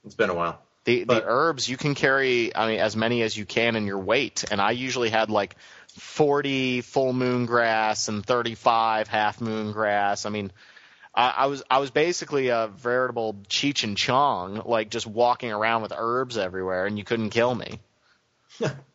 It's been a while. The But- the herbs you can carry, I mean, as many as you can in your weight, and I usually had like 40 full moon grass and 35 half moon grass. I mean, I, I was I was basically a veritable Cheech and Chong, like just walking around with herbs everywhere, and you couldn't kill me. <laughs>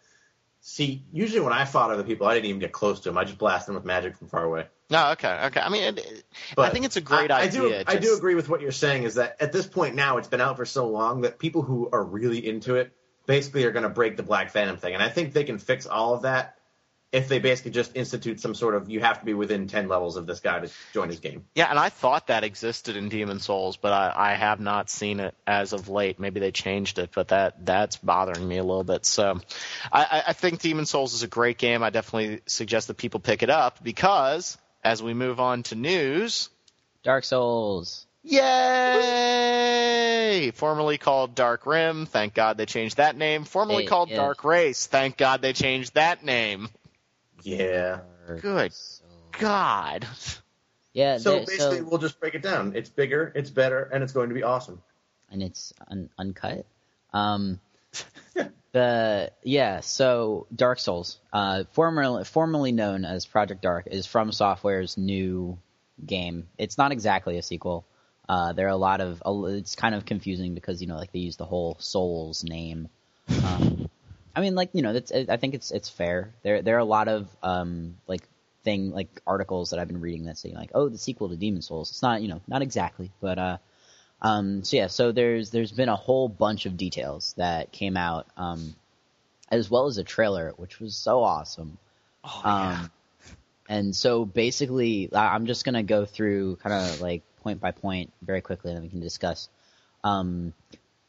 See, usually when I fought other people, I didn't even get close to them. I just blasted them with magic from far away. No, okay, okay. I mean, it, I think it's a great I, idea. I do, I do agree with what you're saying. Is that at this point now, it's been out for so long that people who are really into it basically are going to break the Black Phantom thing, and I think they can fix all of that if they basically just institute some sort of you have to be within ten levels of this guy to join his game. Yeah, and I thought that existed in Demon Souls, but I, I have not seen it as of late. Maybe they changed it, but that that's bothering me a little bit. So, I, I- I think Demon Souls is a great game. I definitely suggest that people pick it up because as we move on to news, Dark Souls. yay! Formerly called Dark Rim, thank God they changed that name. Formerly Hey, called yeah. Dark Race, thank God they changed that name. Yeah. Good Souls. God. <laughs> Yeah. So there- basically, we'll just break it down. It's bigger, it's better, and it's going to be awesome. and it's un- uncut. Um, <laughs> the yeah, so Dark Souls, uh, formerly formerly known as Project Dark, is From Software's new game. It's not exactly a sequel. Uh, there are a lot of it's kind of confusing because you know like they use the whole Souls name. Um, I mean, like you know, that's I think it's it's fair. There there are a lot of um like thing like articles that I've been reading that say like oh the sequel to Demon Souls. It's not you know not exactly, but uh um, so yeah, so there's there's been a whole bunch of details that came out, um, as well as a trailer, which was so awesome. Oh, Um, and so basically, I'm just gonna go through kind of like point by point very quickly, and then we can discuss. Um,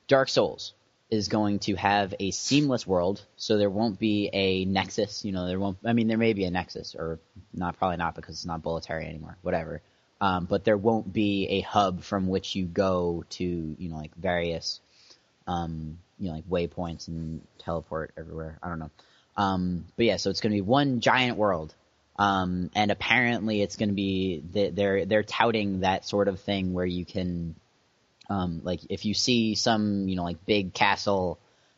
Dark Souls is going to have a seamless world, so there won't be a nexus. You know, there won't. I mean, there may be a nexus, or not. Probably not because it's not Boletaria anymore. Whatever. Um, but there won't be a hub from which you go to, you know, like various, um, you know, like waypoints and teleport everywhere. I don't know. Um, but yeah, so it's going to be one giant world. Um, and apparently it's going to be, they're, they're touting that sort of thing where you can, um, like if you see some, you know, like big castle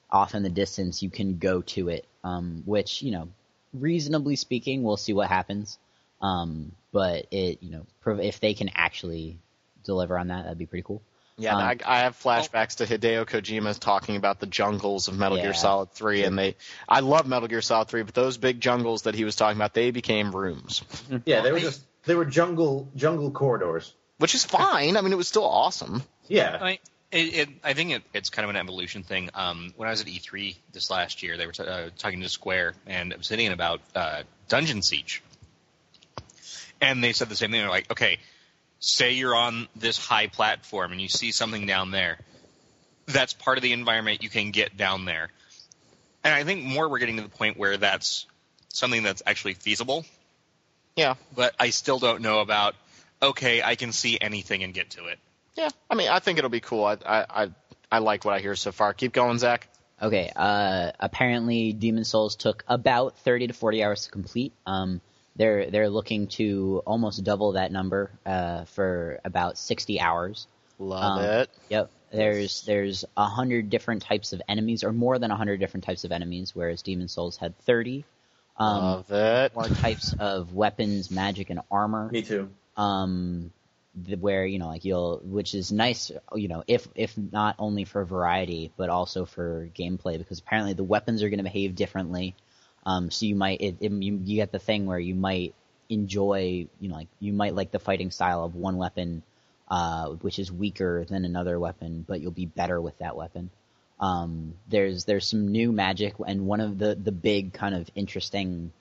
off in the distance, you can go to it. Um, which, you know, reasonably speaking, we'll see what happens. Um, but it, you know, prov- if they can actually deliver on that, that'd be pretty cool. Yeah, Um, I, I have flashbacks to Hideo Kojima talking about the jungles of Metal Yeah. Gear Solid 3, and they. I love Metal Gear Solid 3, but those big jungles that he was talking about, they became rooms, Yeah, they were just they were jungle jungle corridors. Which is fine. I mean, it was still awesome. Yeah, I, it, it, I think it, it's kind of an evolution thing. Um, when I was at E3 this last year, they were t- uh, talking to Square and Obsidian about uh, Dungeon Siege, and they said the same thing. They're like, okay, say you're on this high platform and you see something down there. That's part of the environment you can get down there, and I think more we're getting to the point where that's something that's actually feasible. Yeah, But I still don't know about. Okay, I can see anything and get to it. yeah. I mean, I think it'll be cool. I, I, I, I like what I hear so far. Keep going, Zach. Okay, uh, apparently Demon Souls took about 30 to 40 hours to complete. Um, they're, they're looking to almost double that number, uh, for about 60 hours. Love Um, it. Yep. There's, there's a hundred different types of enemies, or more than a hundred different types of enemies, whereas Demon Souls had 30. Um, Love it. more types of weapons, magic, and armor. me too. Um the, where you know like you'll which is nice you know if if not only for variety but also for gameplay because apparently the weapons are going to behave differently. Um so you might it, it, you, you get the thing where you might enjoy you know like you might like the fighting style of one weapon uh which is weaker than another weapon but you'll be better with that weapon. Um there's there's some new magic and one of the the big kind of interesting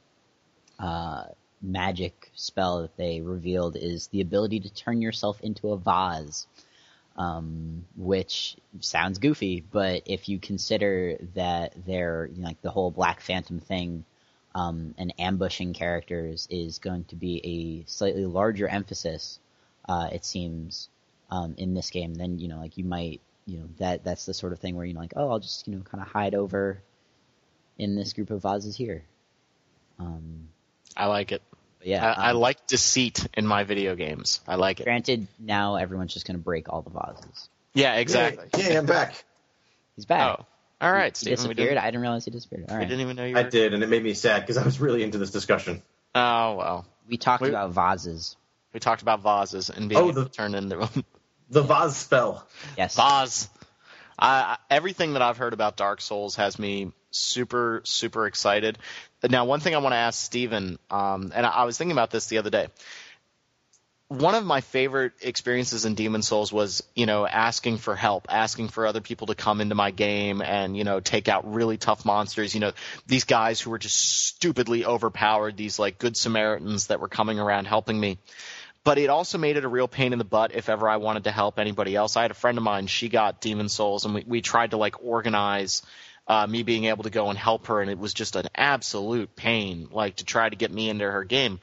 uh, magic spell that they revealed is the ability to turn yourself into a vase. Um, which sounds goofy, but if you consider that they're you know, like the whole Black Phantom thing, um, and ambushing characters is going to be a slightly larger emphasis, uh, it seems, um, in this game, then you know, like you might, you know, that that's the sort of thing where you know, like, oh, I'll just you know, kind of hide over in this group of vases here. Um, I like it. but yeah, I, I um, like deceit in my video games. I like it. Granted, now everyone's just going to break all the vases. Yeah, exactly. Yeah, I'm back. He's back. Oh, all right, he Stephen. We disappeared. didn't, I didn't realize he disappeared. All we right, didn't even know you Were... I did, and it made me sad because I was really into this discussion. Oh well. we talked We- about vases. We talked about vases and being Oh, able the- to turn into them. <laughs> The vase spell. Yes, Vase. I, I- everything that I've heard about Dark Souls has me super, super excited. Now, one thing I want to ask Steven, um, and I, I was thinking about this the other day. One of my favorite experiences in Demon Souls was, you know, asking for help, asking for other people to come into my game and, you know, take out really tough monsters. You know, these guys who were just stupidly overpowered, these like good Samaritans that were coming around helping me but it also made it a real pain in the butt if ever I wanted to help anybody else. I had a friend of mine, she got Demon Souls, and we, we tried to like organize uh, me being able to go and help her, and it was just an absolute pain, like to try to get me into her game.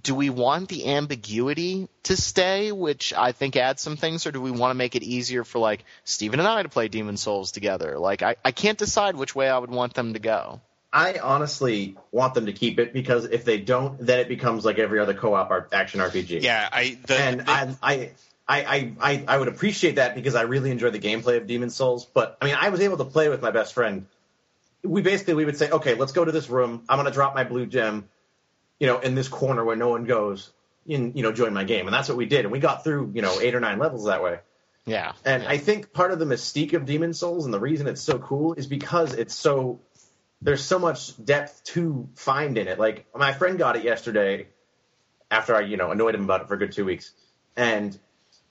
Do we want the ambiguity to stay, which I think adds some things, or do we want to make it easier for like Steven and I to play Demon Souls together? Like I, I can't decide which way I would want them to go. I honestly want them to keep it because if they don't, then it becomes like every other co-op action RPG. Yeah, I the, and the- I, I, I, I, I would appreciate that because I really enjoy the gameplay of Demon Souls. But I mean, I was able to play with my best friend. We basically we would say, okay, let's go to this room. I'm gonna drop my blue gem, you know, in this corner where no one goes. In you know, join my game, and that's what we did. And we got through you know eight or nine levels that way. Yeah. And yeah. I think part of the mystique of Demon Souls and the reason it's so cool is because it's so there's so much depth to find in it. Like my friend got it yesterday after I, you know, annoyed him about it for a good two weeks. And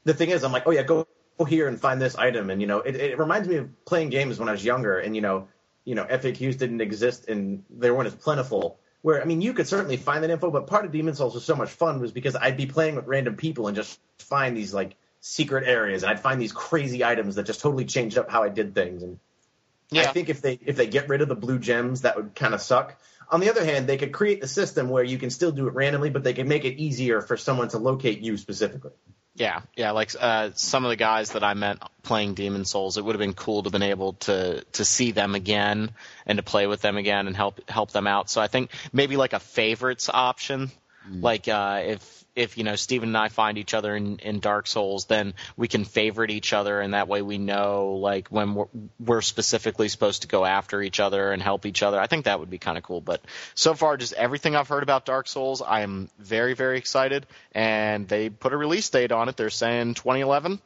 the thing is, I'm like, oh yeah, go, go here and find this item. And you know, it, it reminds me of playing games when I was younger, and you know, you know, FAQs didn't exist and they weren't as plentiful. Where I mean, you could certainly find that info, but part of Demon Souls was so much fun was because I'd be playing with random people and just find these like secret areas, and I'd find these crazy items that just totally changed up how I did things. And I think if they if they get rid of the blue gems, that would kind of suck. On the other hand, they could create a system where you can still do it randomly, but they can make it easier for someone to locate you specifically. Yeah, yeah, like uh, some of the guys that I met playing Demon Souls, it would have been cool to have been able to to see them again and to play with them again and help help them out. So I think maybe like a favorites option, like uh, if if you know Steven and I find each other in, in Dark Souls, then we can favorite each other, and that way we know like when we're, we're specifically supposed to go after each other and help each other. I think that would be kind of cool. But so far, just everything I've heard about Dark Souls, I am very very excited, and they put a release date on it. They're saying 2011.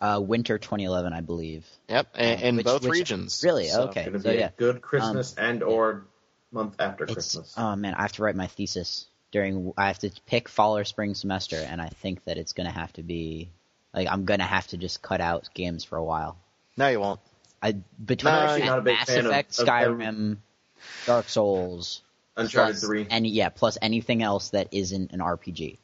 uh, winter 2011, I believe. Yep, in, in Which- both which- regions. Really? So- Okay. Going to So, be yeah. a good Christmas and or month after It's Christmas. oh man, I have to write my thesis during. I have to pick fall or spring semester, and I think that it's gonna have to be like I'm gonna have to just cut out games for a while. No, you won't. I between I'm not a big Mass fan of- Effect, of Skyrim, Dark Souls, Uncharted plus three. any yeah, plus anything else that isn't an RPG.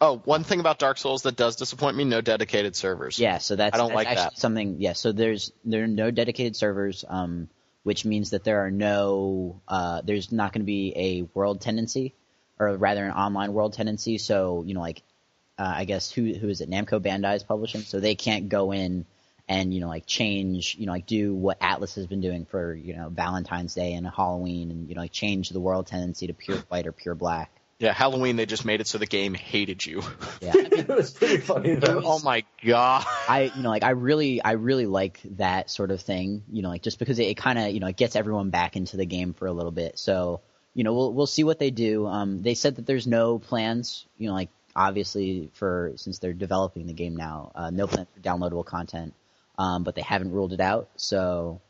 Oh, one thing about Dark Souls that does disappoint me: no dedicated servers. Yeah, so that's, I don't that's like actually that. something. Yeah, so there's there are no dedicated servers, um, which means that there are no uh, there's not going to be a world tendency, or rather an online world tendency. So you know, like uh, I guess who who is it? Namco Bandai is publishing, so they can't go in and you know like change you know like do what Atlus has been doing for you know Valentine's Day and Halloween, and you know like change the world tendency to pure white or pure black. Yeah, Halloween they just made it so the game hated you. Yeah, <laughs> it was pretty funny. Though. oh my god. I you know like I really I really like that sort of thing. You know like just because it, it kind of you know it gets everyone back into the game for a little bit. So you know we'll we'll see what they do. Um, they said that there's no plans. You know like obviously for since they're developing the game now, uh, no plans for downloadable content. Um, but they haven't ruled it out. So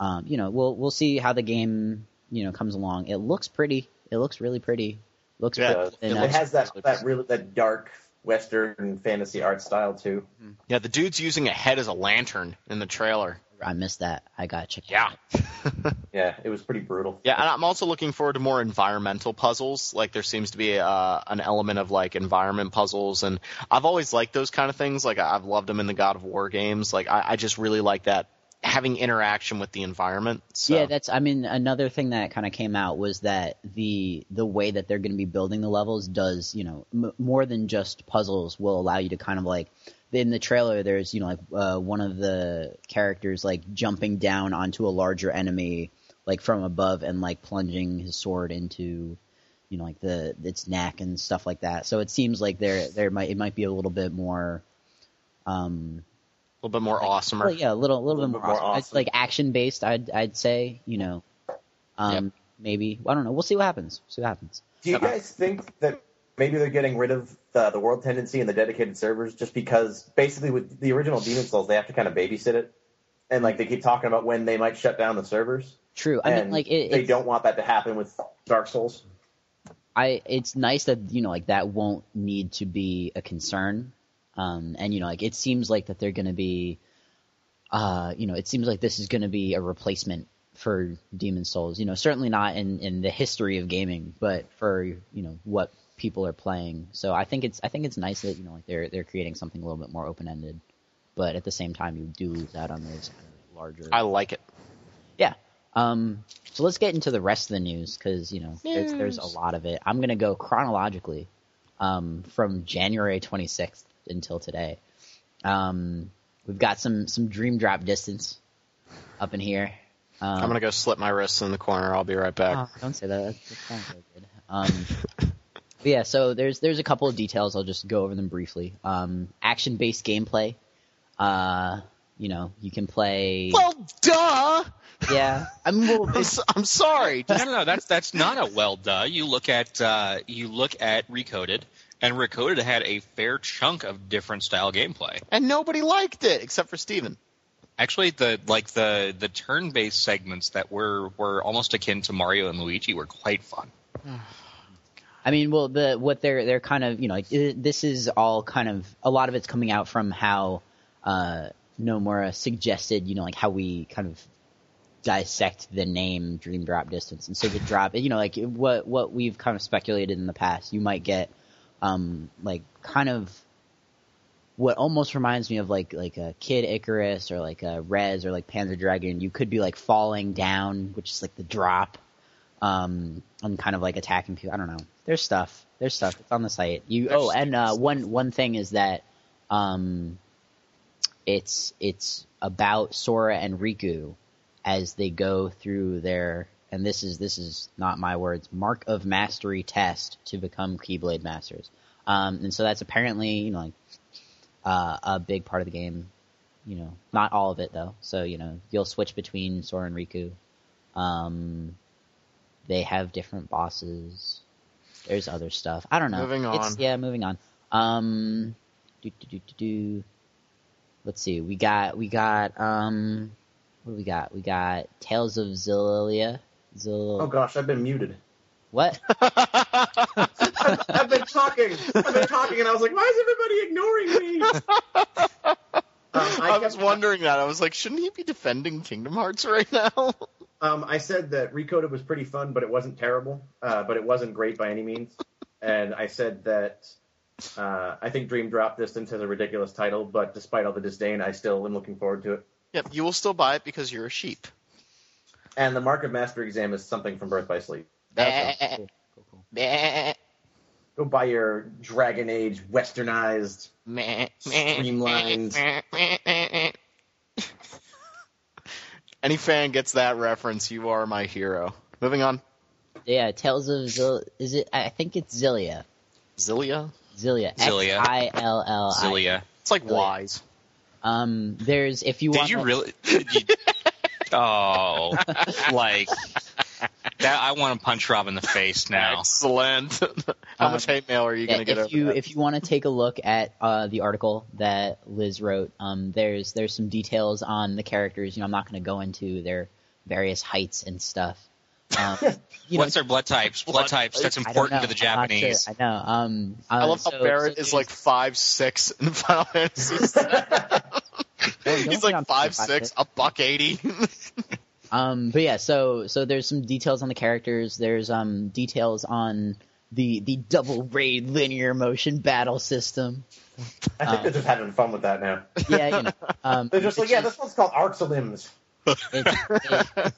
um, you know we'll we'll see how the game you know comes along. It looks pretty. It looks really pretty. Looks Yeah, pretty. it, And, uh, has that that really that dark Western fantasy art style too. Yeah, the dude's using a head as a lantern in the trailer. I missed that. I got checked. Yeah. <laughs> Yeah, it was pretty brutal. Yeah, and I'm also looking forward to more environmental puzzles. Like there seems to be uh, an element of like environment puzzles, and I've always liked those kind of things. Like I- I've loved them in the God of War games. Like I, I just really like that having interaction with the environment. So. Yeah, that's. I mean, another thing that kind of came out was that the the way that they're going to be building the levels does, you know, m- more than just puzzles will allow you to kind of like in the trailer. There's you know like uh, one of the characters like jumping down onto a larger enemy like from above and like plunging his sword into you know like the its neck and stuff like that. So it seems like there there might it might be a little bit more. Um, a little bit more awesomer. yeah, a little, a little, Little bit bit more. more awesome. It's awesome. like action based. I'd, I'd say, you know, um, maybe. I don't know. We'll see what happens. See what happens. Do you guys think that maybe they're getting rid of the, the world tendency and the dedicated servers just because basically with the original Demon Souls they have to kind of babysit it, and like they keep talking about when they might shut down the servers. True. I mean, like it, they don't want that to happen with Dark Souls. I. It's nice that you know, like that won't need to be a concern. Um, and you know, like it seems like that they're going to be, uh, you know, it seems like this is going to be a replacement for Demon Souls. You know, certainly not in in the history of gaming, but for you know what people are playing. So I think it's I think it's nice that you know like they're they're creating something a little bit more open ended, but at the same time you do lose out on those kind of larger. I like it. yeah. Um. So let's get into the rest of the news because you know there's, there's a lot of it. I'm gonna go chronologically, um, from January 26th until today. Um, we've got some some Dream Drop distance up in here. Um, I'm gonna go slip my wrists in the corner. I'll be right back. Oh, don't say that. That sounds so good. Um, but <laughs> yeah, so there's there's a couple of details. I'll just go over them briefly. Um, action based gameplay. Uh, you know, you can play. Well, duh. yeah, I mean, well, I'm, it's, s- I'm sorry. No, no, no. That's that's not a well duh. You look at uh, you look at Recoded, and Recoded had a fair chunk of different style gameplay. And nobody liked it except for Steven. Actually, the like the the turn based segments that were were almost akin to Mario and Luigi were quite fun. <sighs> <sighs> I mean, well, the what they're they're kind of you know like this is all kind of a lot of it's coming out from how uh, Nomura suggested you know like how we kind of dissect the name Dream Drop Distance, and so the drop you know like what what we've kind of speculated in the past, you might get um like kind of what almost reminds me of like like a Kid Icarus or like a Rez or like Panzer Dragoon. You could be like falling down, which is like the drop um, and kind of like attacking people. I don't know. There's stuff. There's stuff. It's on the site. You. There's oh, and uh, one one thing is that um, it's it's about Sora and Riku as they go through their and this is this is not my words mark of mastery test to become Keyblade masters. Um, and so that's apparently you know like uh, a big part of the game. You know, not all of it though. So you know you'll switch between Sora and Riku. Um, they have different bosses. There's other stuff. I don't know. Moving It's- on. yeah, moving on. Um, do, do, do, do, do. Let's see. We got we got um, what do we got? We got Tales of Xillia. Zil. Oh gosh, I've been muted. What? I've, <laughs> <laughs> I've been talking. I've been talking, and I was like, why is everybody ignoring me? <laughs> Um, I, was kept- wondering that. I was like, shouldn't he be defending Kingdom Hearts right now? Um, I said that Recoded was pretty fun, but it wasn't terrible. Uh, but it wasn't great by any means. And I said that uh, I think Dream Drop Distance has a ridiculous title, but despite all the disdain, I still am looking forward to it. yep, you will still buy it because you're a sheep. And the Mark of Master exam is something from Birth by Sleep. Cool, cool, cool. Meh, Go buy your Dragon Age westernized. meh, Streamlined. Any fan gets that reference, you are my hero. Moving on. Yeah, Tales of Zil. Is it? I think it's Xillia. Xillia? Xillia. Xillia. I L L I. Xillia. It's like Xillia. wise. Um, there's if you Did want. Did you really? Did you, <laughs> oh, like that! I want to punch Rob in the face <laughs> now. Excellent. <laughs> How Um, much hate mail are you Yeah, going to get if over you that? if you want to take a look at uh, the article that Liz wrote, um, there's there's some details on the characters. You know, I'm not going to go into their various heights and stuff. Um, <laughs> you know, What's their blood types? Blood, Blood types. That's important to the Japanese. sure. I know. Um, I uh, love so- how Barret so is like five six in Final Fantasy. He's like five six, a buck eighty. Um, but yeah, so so there's some details on the characters. There's um details on the the double raid linear motion battle system. I think they're just having fun with that now. Yeah, you know, um, <laughs> They're just like, yeah, this one's called Arcs of Limbs. it's, it-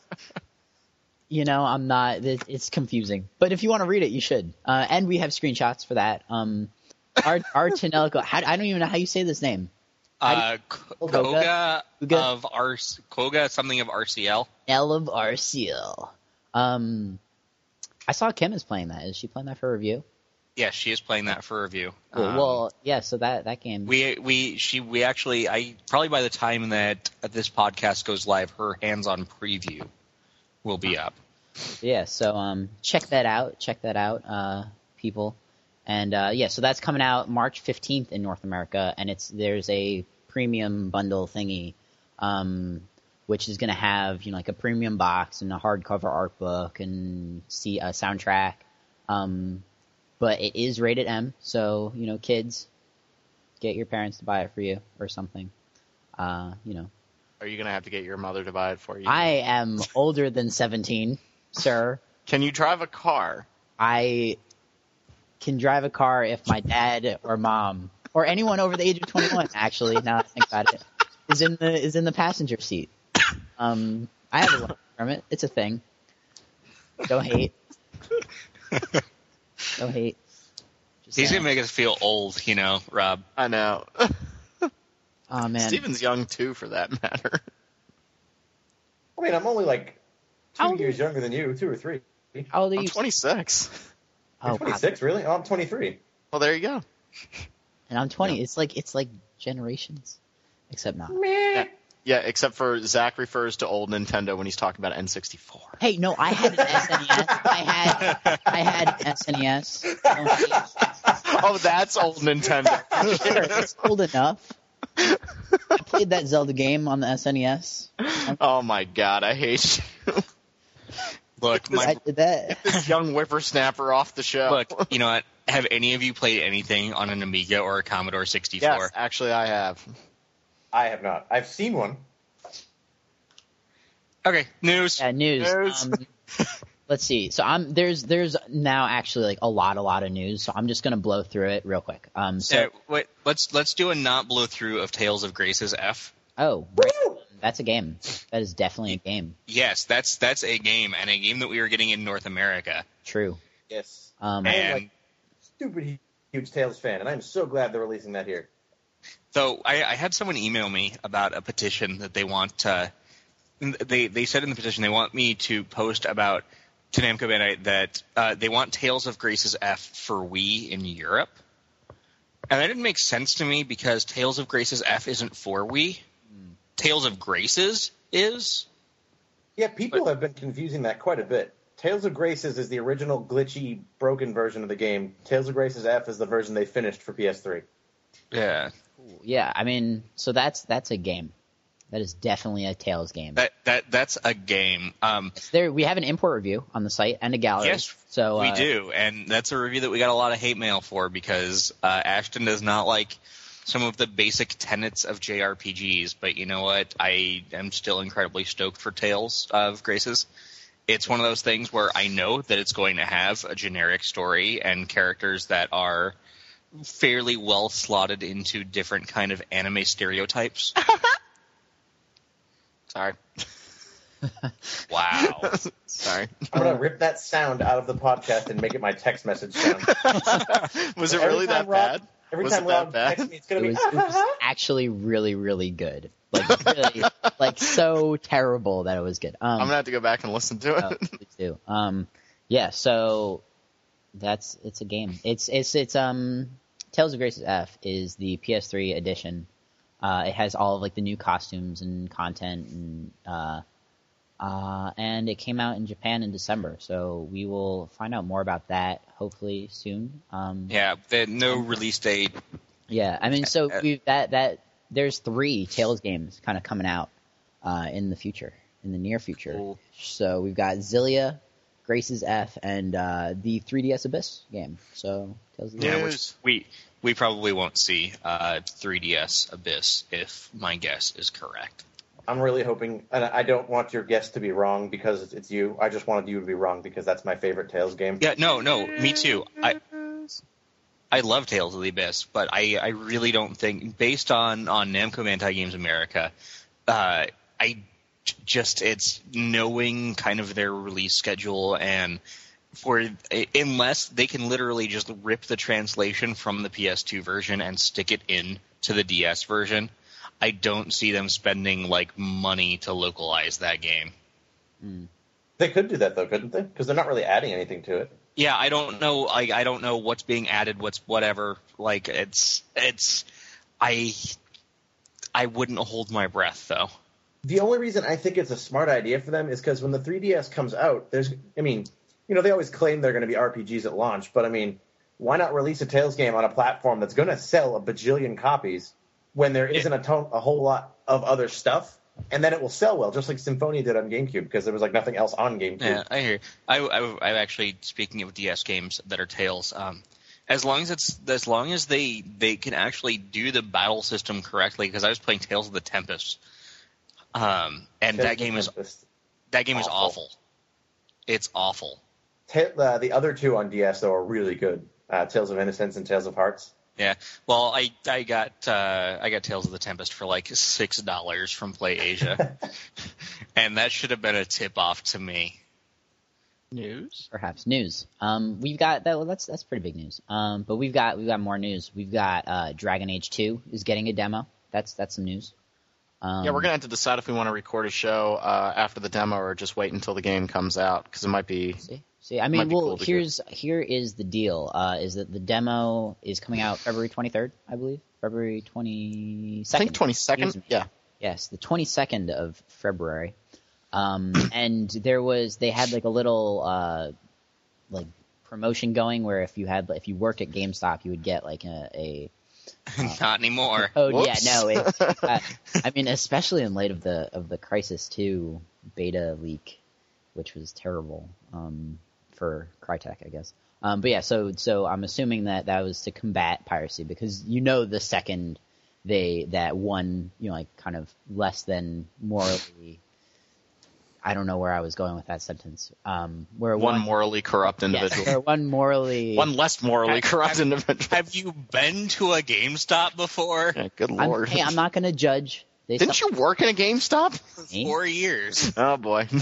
you know, I'm not. It, it's confusing, but if you want to read it, you should. Uh, and we have screenshots for that. Um, Art Ar tonelico. How, I don't even know how you say this name. Uh, Qoga? Qoga of R Qoga something of RCL. L of RCL. Um, I saw Kim is playing that. Is she playing that for review? Yeah, she is playing that for review. Cool. Um, well, yeah. So that that game. we we she we actually I probably by the time that this podcast goes live, her hands-on preview will be up. yeah. So um, check that out. Check that out, uh, people. And uh, yeah, so that's coming out March 15th in North America, and it's there's a premium bundle thingy, um, which is going to have you know like a premium box and a hardcover art book and see a soundtrack. Um, but it is rated M, so you know kids, get your parents to buy it for you or something. Uh, you know, Are you gonna have to get your mother to buy it for you? I am older than 17, sir. Can you drive a car? I can drive a car if my dad or mom or anyone over the age of 21 actually now that I think about it is in the is in the passenger seat. Um I have a work permit. It's a thing. Don't hate. Don't hate. Just He's saying. gonna make us feel old, you know, Rob. I know. <laughs> Oh man. Steven's young too, for that matter. I mean, I'm only like two old years younger than you, two or three. How old are I'm you? 26. Oh, You're wow. 26, really? Oh, I'm 23. Well, there you go. And I'm 20. It's like it's like generations. Except not. Yeah, yeah, except for Zach refers to old Nintendo when he's talking about N64. Hey, no, I had an SNES. I had I had an SNES. <laughs> Oh, that's old Nintendo. Sure, it's old enough. I played that Zelda game on the SNES. oh my god, I hate you. Look, I my, did that. This young whippersnapper off the show. look, you know what? Have any of you played anything on an Amiga or a Commodore 64? yes, actually, I have. I have not. I've seen one. Okay, news. Yeah, news. News. Um, <laughs> let's see. So I'm there's there's now actually like a lot a lot of news. So I'm just gonna blow through it real quick. Um. So Uh, wait, let's let's do a not blow through of Tales of Graces F. oh, right. That's a game. That is definitely a game. Yes, that's that's a game and a game that we are getting in North America. True. Yes. Um. And- And like- Stupid huge Tales fan, and I'm so glad they're releasing that here. So I, I had someone email me about a petition that they want. Uh, they they said in the petition they want me to post about to Namco Bandai that uh, they want Tales of Graces F for Wii in Europe, and that didn't make sense to me because Tales of Graces F isn't for Wii. Tales of Graces is. Yeah, people have been confusing that quite a bit. Tales of Graces is the original glitchy, broken version of the game. Tales of Graces F is the version they finished for PS3. Yeah, Yeah. I mean, so that's that's a game. That is definitely a Tales game. that that that's a game. Um, There, we have an import review on the site and a gallery. Yes, so we uh, do, and that's a review that we got a lot of hate mail for because uh, Ashton does not like some of the basic tenets of JRPGs. But you know what? I am still incredibly stoked for Tales of Graces. It's one of those things where I know that it's going to have a generic story and characters that are fairly well slotted into different kind of anime stereotypes. <laughs> Sorry. <laughs> wow. Sorry. I'm gonna rip that sound out of the podcast and make it my text message sound. <laughs> Was it Every really that Rob- bad? Every Was time it that Rob bad? texts me, it's gonna It be. was, it was actually really, really good. Like <laughs> really, like so terrible that it was good. Um, I'm gonna have to go back and listen to it. oh, me too. Um, yeah. So that's it's a game. It's it's it's um Tales of Graces F is the PS3 edition. Uh, it has all of like the new costumes and content and uh, uh, and it came out in Japan in December. So we will find out more about that hopefully soon. Um, yeah, the, no release date. yeah, I mean, so Uh, we that that there's three Tales games kind of coming out uh, in the future, in the near future. Cool. So we've got Xillia, Graces F, and uh, the 3DS Abyss game. So Tales of the Yeah, which we we probably won't see uh, 3DS Abyss if my guess is correct. I'm really hoping, and I don't want your guess to be wrong because it's you. I just wanted you to be wrong because that's my favorite Tales game. Yeah, no, no, me too. I I love Tales of the Abyss, but I, I really don't think, based on on Namco Bandai Games America, uh, I just it's knowing kind of their release schedule and for unless they can literally just rip the translation from the PS2 version and stick it in to the DS version, I don't see them spending like money to localize that game. Hmm. They could do that though, couldn't they? Because they're not really adding anything to it. Yeah, I don't know. I I don't know what's being added. What's whatever. Like it's it's I I wouldn't hold my breath though. The only reason I think it's a smart idea for them is because when the 3DS comes out, there's, I mean, you know, they always claim they're going to be RPGs at launch, but I mean, why not release a Tales game on a platform that's going to sell a bajillion copies when there isn't a, ton, a whole lot of other stuff? And then it will sell well, just like Symphonia did on GameCube, because there was like nothing else on GameCube. Yeah, I hear. I, I, I actually speaking of DS games that are Tales. Um, as long as it's as long as they they can actually do the battle system correctly, because I was playing Tales of the Tempest, um, and Tales that game is Tempest. that game is awful. awful. It's awful. Ta- uh, the other two on DS though are really good. Uh, Tales of Innocence and Tales of Hearts. Yeah. Well, I I got uh, I got Tales of the Tempest for like six dollars from Play Asia, <laughs> and that should have been a tip off to me. News? perhaps news. Um, we've got that. Well, that's that's pretty big news. Um, but we've got we've got more news. We've got uh, Dragon Age Two is getting a demo. That's that's some news. Um, Yeah, we're gonna have to decide if we want to record a show uh, after the demo or just wait until the game comes out because it might be. See, see. I mean, well, cool here's here is the deal. Uh, is that the demo is coming out February 23rd, I believe. February 22nd. I think twenty Excuse second. me. Yeah. Yes, the 22nd of February. Um, <coughs> and there was they had like a little uh, like promotion going where if you had if you worked at GameStop, you would get like a, a <laughs> Not anymore. <laughs> Oh yeah, no. It, uh, <laughs> I mean, especially in light of the of the Crysis Two beta leak, which was terrible um, for Crytek, I guess. Um, but yeah, so so I'm assuming that that was to combat piracy because you know the second they that one you know like kind of less than morally. I don't know where I was going with that sentence. Um, where One one, morally corrupt individual. where one morally <laughs> One less morally corrupt individual. Have you been to a GameStop before? Yeah, good I'm, lord. hey, I'm not going to judge. They Didn't sell- you work in a GameStop? Me? Four years. Oh boy. <laughs>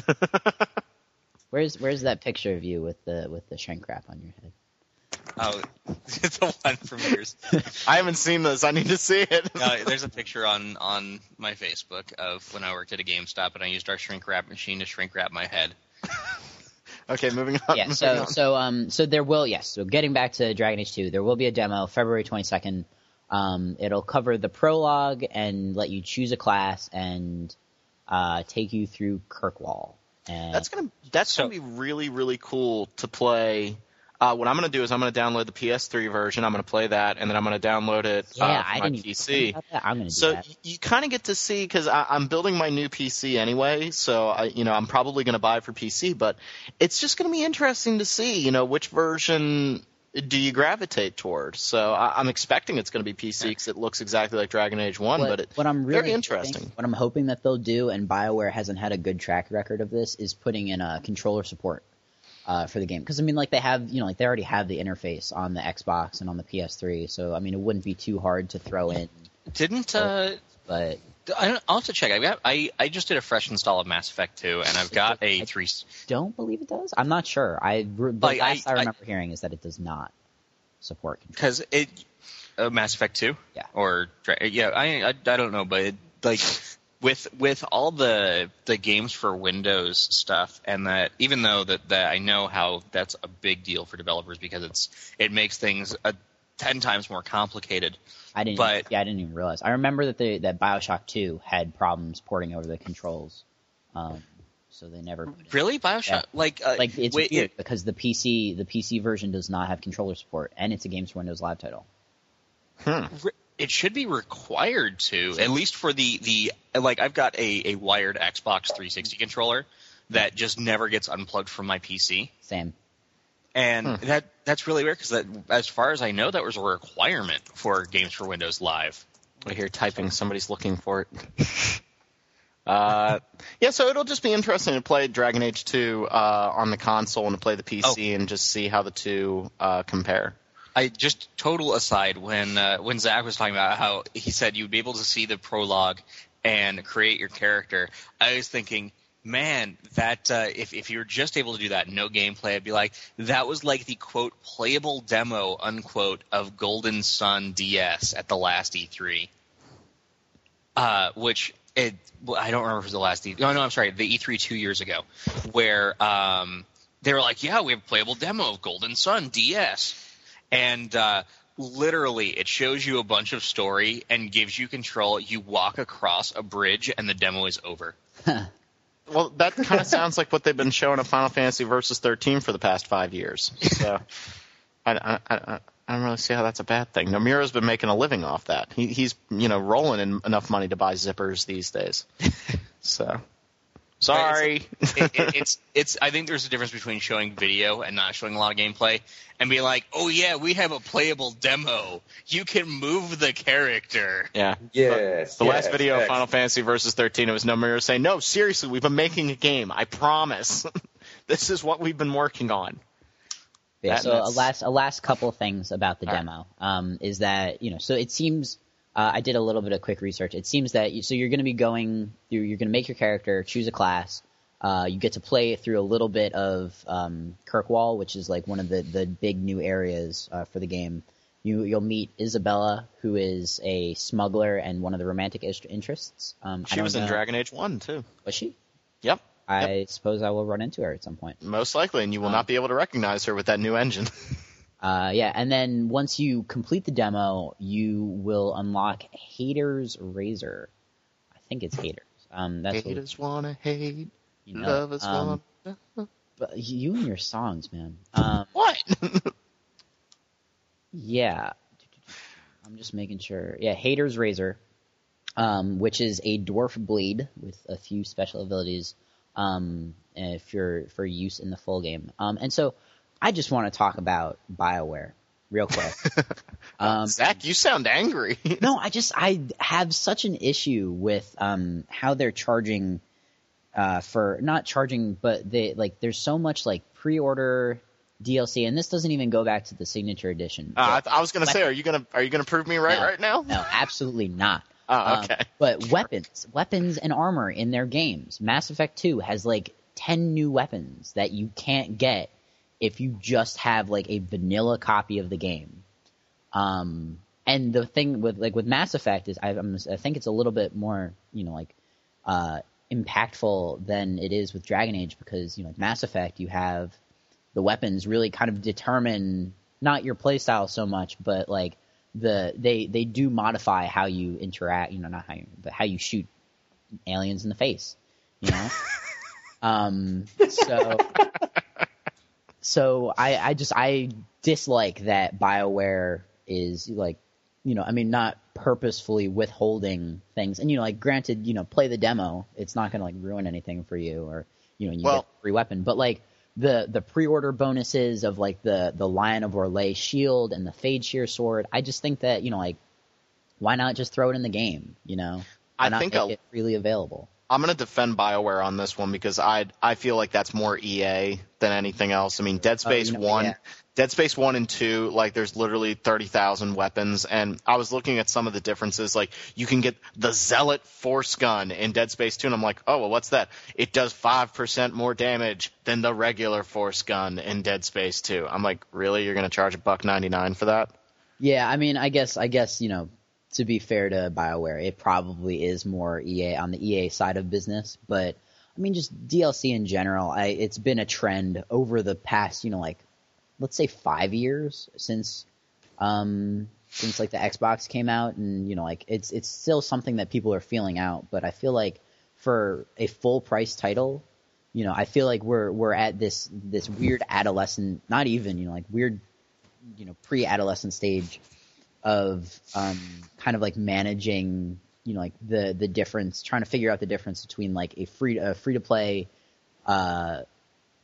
Where's where's that picture of you with the with the shrink wrap on your head? Oh, <laughs> the one from yours. I haven't seen this. I need to see it. Uh, there's a picture on on my Facebook of when I worked at a GameStop and I used our shrink wrap machine to shrink wrap my head. <laughs> okay, moving on. yeah, so on. so um so there will yes, so getting back to Dragon Age 2, there will be a demo February 22nd. Um it'll cover the prologue and let you choose a class and uh take you through Kirkwall. And That's gonna that's So- gonna be really really cool to play. Uh, what I'm gonna do is I'm gonna download the PS3 version. I'm gonna play that, and then I'm gonna download it yeah, uh, for I my didn't even PC. think about that. I'm going to So that. y- you kind of get to see because I'm building my new PC anyway. So I, you know, I'm probably going to buy for PC, but it's just going to be interesting to see, you know, which version do you gravitate toward. So I, I'm expecting it's going to be PC because it looks exactly like Dragon Age One, what, but it, what I'm really very interesting. hoping- what I'm hoping that they'll do, and Bioware hasn't had a good track record of this, is putting in a controller support uh, for the game. Because I mean, like they have, you know, like they already have the interface on the Xbox and on the PS3, so I mean, it wouldn't be too hard to throw in. Didn't uh, But I don't, I'll have to check. I got I I just did a fresh install of Mass Effect 2, and I've got a I- three. don't believe it does. I'm not sure. I the Like, last I, I- remember hearing is that it does not support control. because it uh, Mass Effect Two. Yeah. Or yeah, I, I I don't know, but it, like with with all the the games for Windows stuff, and that even though that that I know how that's a big deal for developers because it's it makes things a ten times more complicated. I didn't. but- yeah, I didn't even realize. I remember that the that Bioshock 2 had problems porting over the controls, um, so they never. put it. Really, Bioshock? Yeah. Like uh, Like it's wait, weird because the PC the PC version does not have controller support, and it's a Games for Windows Live title. hmm. it should be required to at least for the the like I've got a a wired Xbox 360 controller that just never gets unplugged from my PC. Same. And that that's really weird because that, as far as I know, that was a requirement for games for Windows Live. I hear typing. Somebody's looking for it. <laughs> uh, yeah, so it'll just be interesting to play Dragon Age 2 uh, on the console and to play the PC and just see how the two uh, compare. I just total aside when uh, when Zach was talking about how he said you'd be able to see the prologue and create your character. I was thinking, man, that uh, if if you were just able to do that, no gameplay, I'd be like, that was like the quote playable demo unquote of Golden Sun DS at the last E3, uh, which it well, I don't remember if it was the last E. No, no, I'm sorry, the E3 two years ago, where um, they were like, yeah, we have a playable demo of Golden Sun DS, and uh, literally it shows you a bunch of story and gives you control. You walk across a bridge and the demo is over. <laughs> Well, that kind of sounds like what they've been showing at Final Fantasy Versus 13 for the past five years. So I, I, I, I don't really see how that's a bad thing. Nomura's been making a living off that. He, he's you know rolling in enough money to buy zippers these days. So sorry. It's, it, it, it's it's. I think there's a difference between showing video and not showing a lot of gameplay, and be like, "Oh yeah, we have a playable demo. You can move the character." yeah. Yes. The yes, last video of yes. Final Fantasy Versus 13, it was Nomura saying, "No, seriously, we've been making a game. I promise. <laughs> this is what we've been working on." Yeah, That- so a last a last couple things about the All right. demo um, is that you know so it seems uh, I did a little bit of quick research. It seems that you, so you're going to be going you're, you're going to make your character choose a class. Uh, you get to play through a little bit of um, Kirkwall, which is like one of the, the big new areas uh, for the game. You you'll meet Isabela, who is a smuggler and one of the romantic ist- interests. Um, She was in Dragon Age 1 too. Was she? Yep. I suppose I will run into her at some point. Most likely, and you will not be able to recognize her with that new engine. <laughs> Uh, yeah, and then once you complete the demo, you will unlock Hater's Razor. I think it's Haters. Um, that's what, Haters wanna hate, you know. lovers Um, wanna. but you and your songs, man. Um, <laughs> What? <laughs> yeah, I'm just making sure. Yeah, Hater's Razor, um, which is a dwarf blade with a few special abilities, um, uh, for for use in the full game. Um, and so I just want to talk about Bioware real quick. <laughs> Um, Zach, you sound angry. <laughs> no, I just I have such an issue with um how they're charging uh for not charging but they like there's so much like pre-order DLC and this doesn't even go back to the signature edition. Uh, I, I was gonna say, are you gonna are you gonna prove me right No. right now? no, absolutely not. <laughs> Oh, Um, okay. but weapons, weapons and armor in their games. Mass Effect 2 has like 10 new weapons that you can't get if you just have like a vanilla copy of the game. Um, and the thing with like with Mass Effect is I, I'm, I think it's a little bit more you know like uh, impactful than it is with Dragon Age because you know with Mass Effect you have the weapons really kind of determine not your playstyle so much, but like the they they do modify how you interact. You know, not how you, but how you shoot aliens in the face. You know. <laughs> um. So. <laughs> So I I just I dislike that Bioware is like you know I mean not purposefully withholding things. And you know like granted you know play the demo. It's not going to like ruin anything for you or you know you Well- get a free weapon. But like the the pre-order bonuses of like the the Lion of Orlais shield and the Fade Shear sword I just think that you know like why not just throw it in the game you know? Why I not think make I'll- it freely available I'm gonna defend Bioware on this one because I I feel like that's more EA than anything else. I mean, Dead oh, Space you know, one, yeah. Dead Space one and two, like there's literally thirty thousand weapons, and I was looking at some of the differences. Like you can get the Zealot Force Gun in Dead Space two, and I'm like, oh well, what's that? It does five percent more damage than the regular Force Gun in Dead Space two. I'm like, really? You're gonna charge a buck ninety nine for that? Yeah, I mean, I guess, I guess, you know, to be fair to BioWare, it probably is more EA on the EA side of business, but I mean, just DLC in general, I, it's been a trend over the past, you know, like, let's say five years since, um, since like the Xbox came out and, you know, like, it's, it's still something that people are feeling out, but I feel like for a full price title, you know, I feel like we're, we're at this, this weird adolescent, not even, you know, like weird, you know, pre-adolescent stage of um, kind of like managing, you know, like the the difference, trying to figure out the difference between like a free a free to play uh,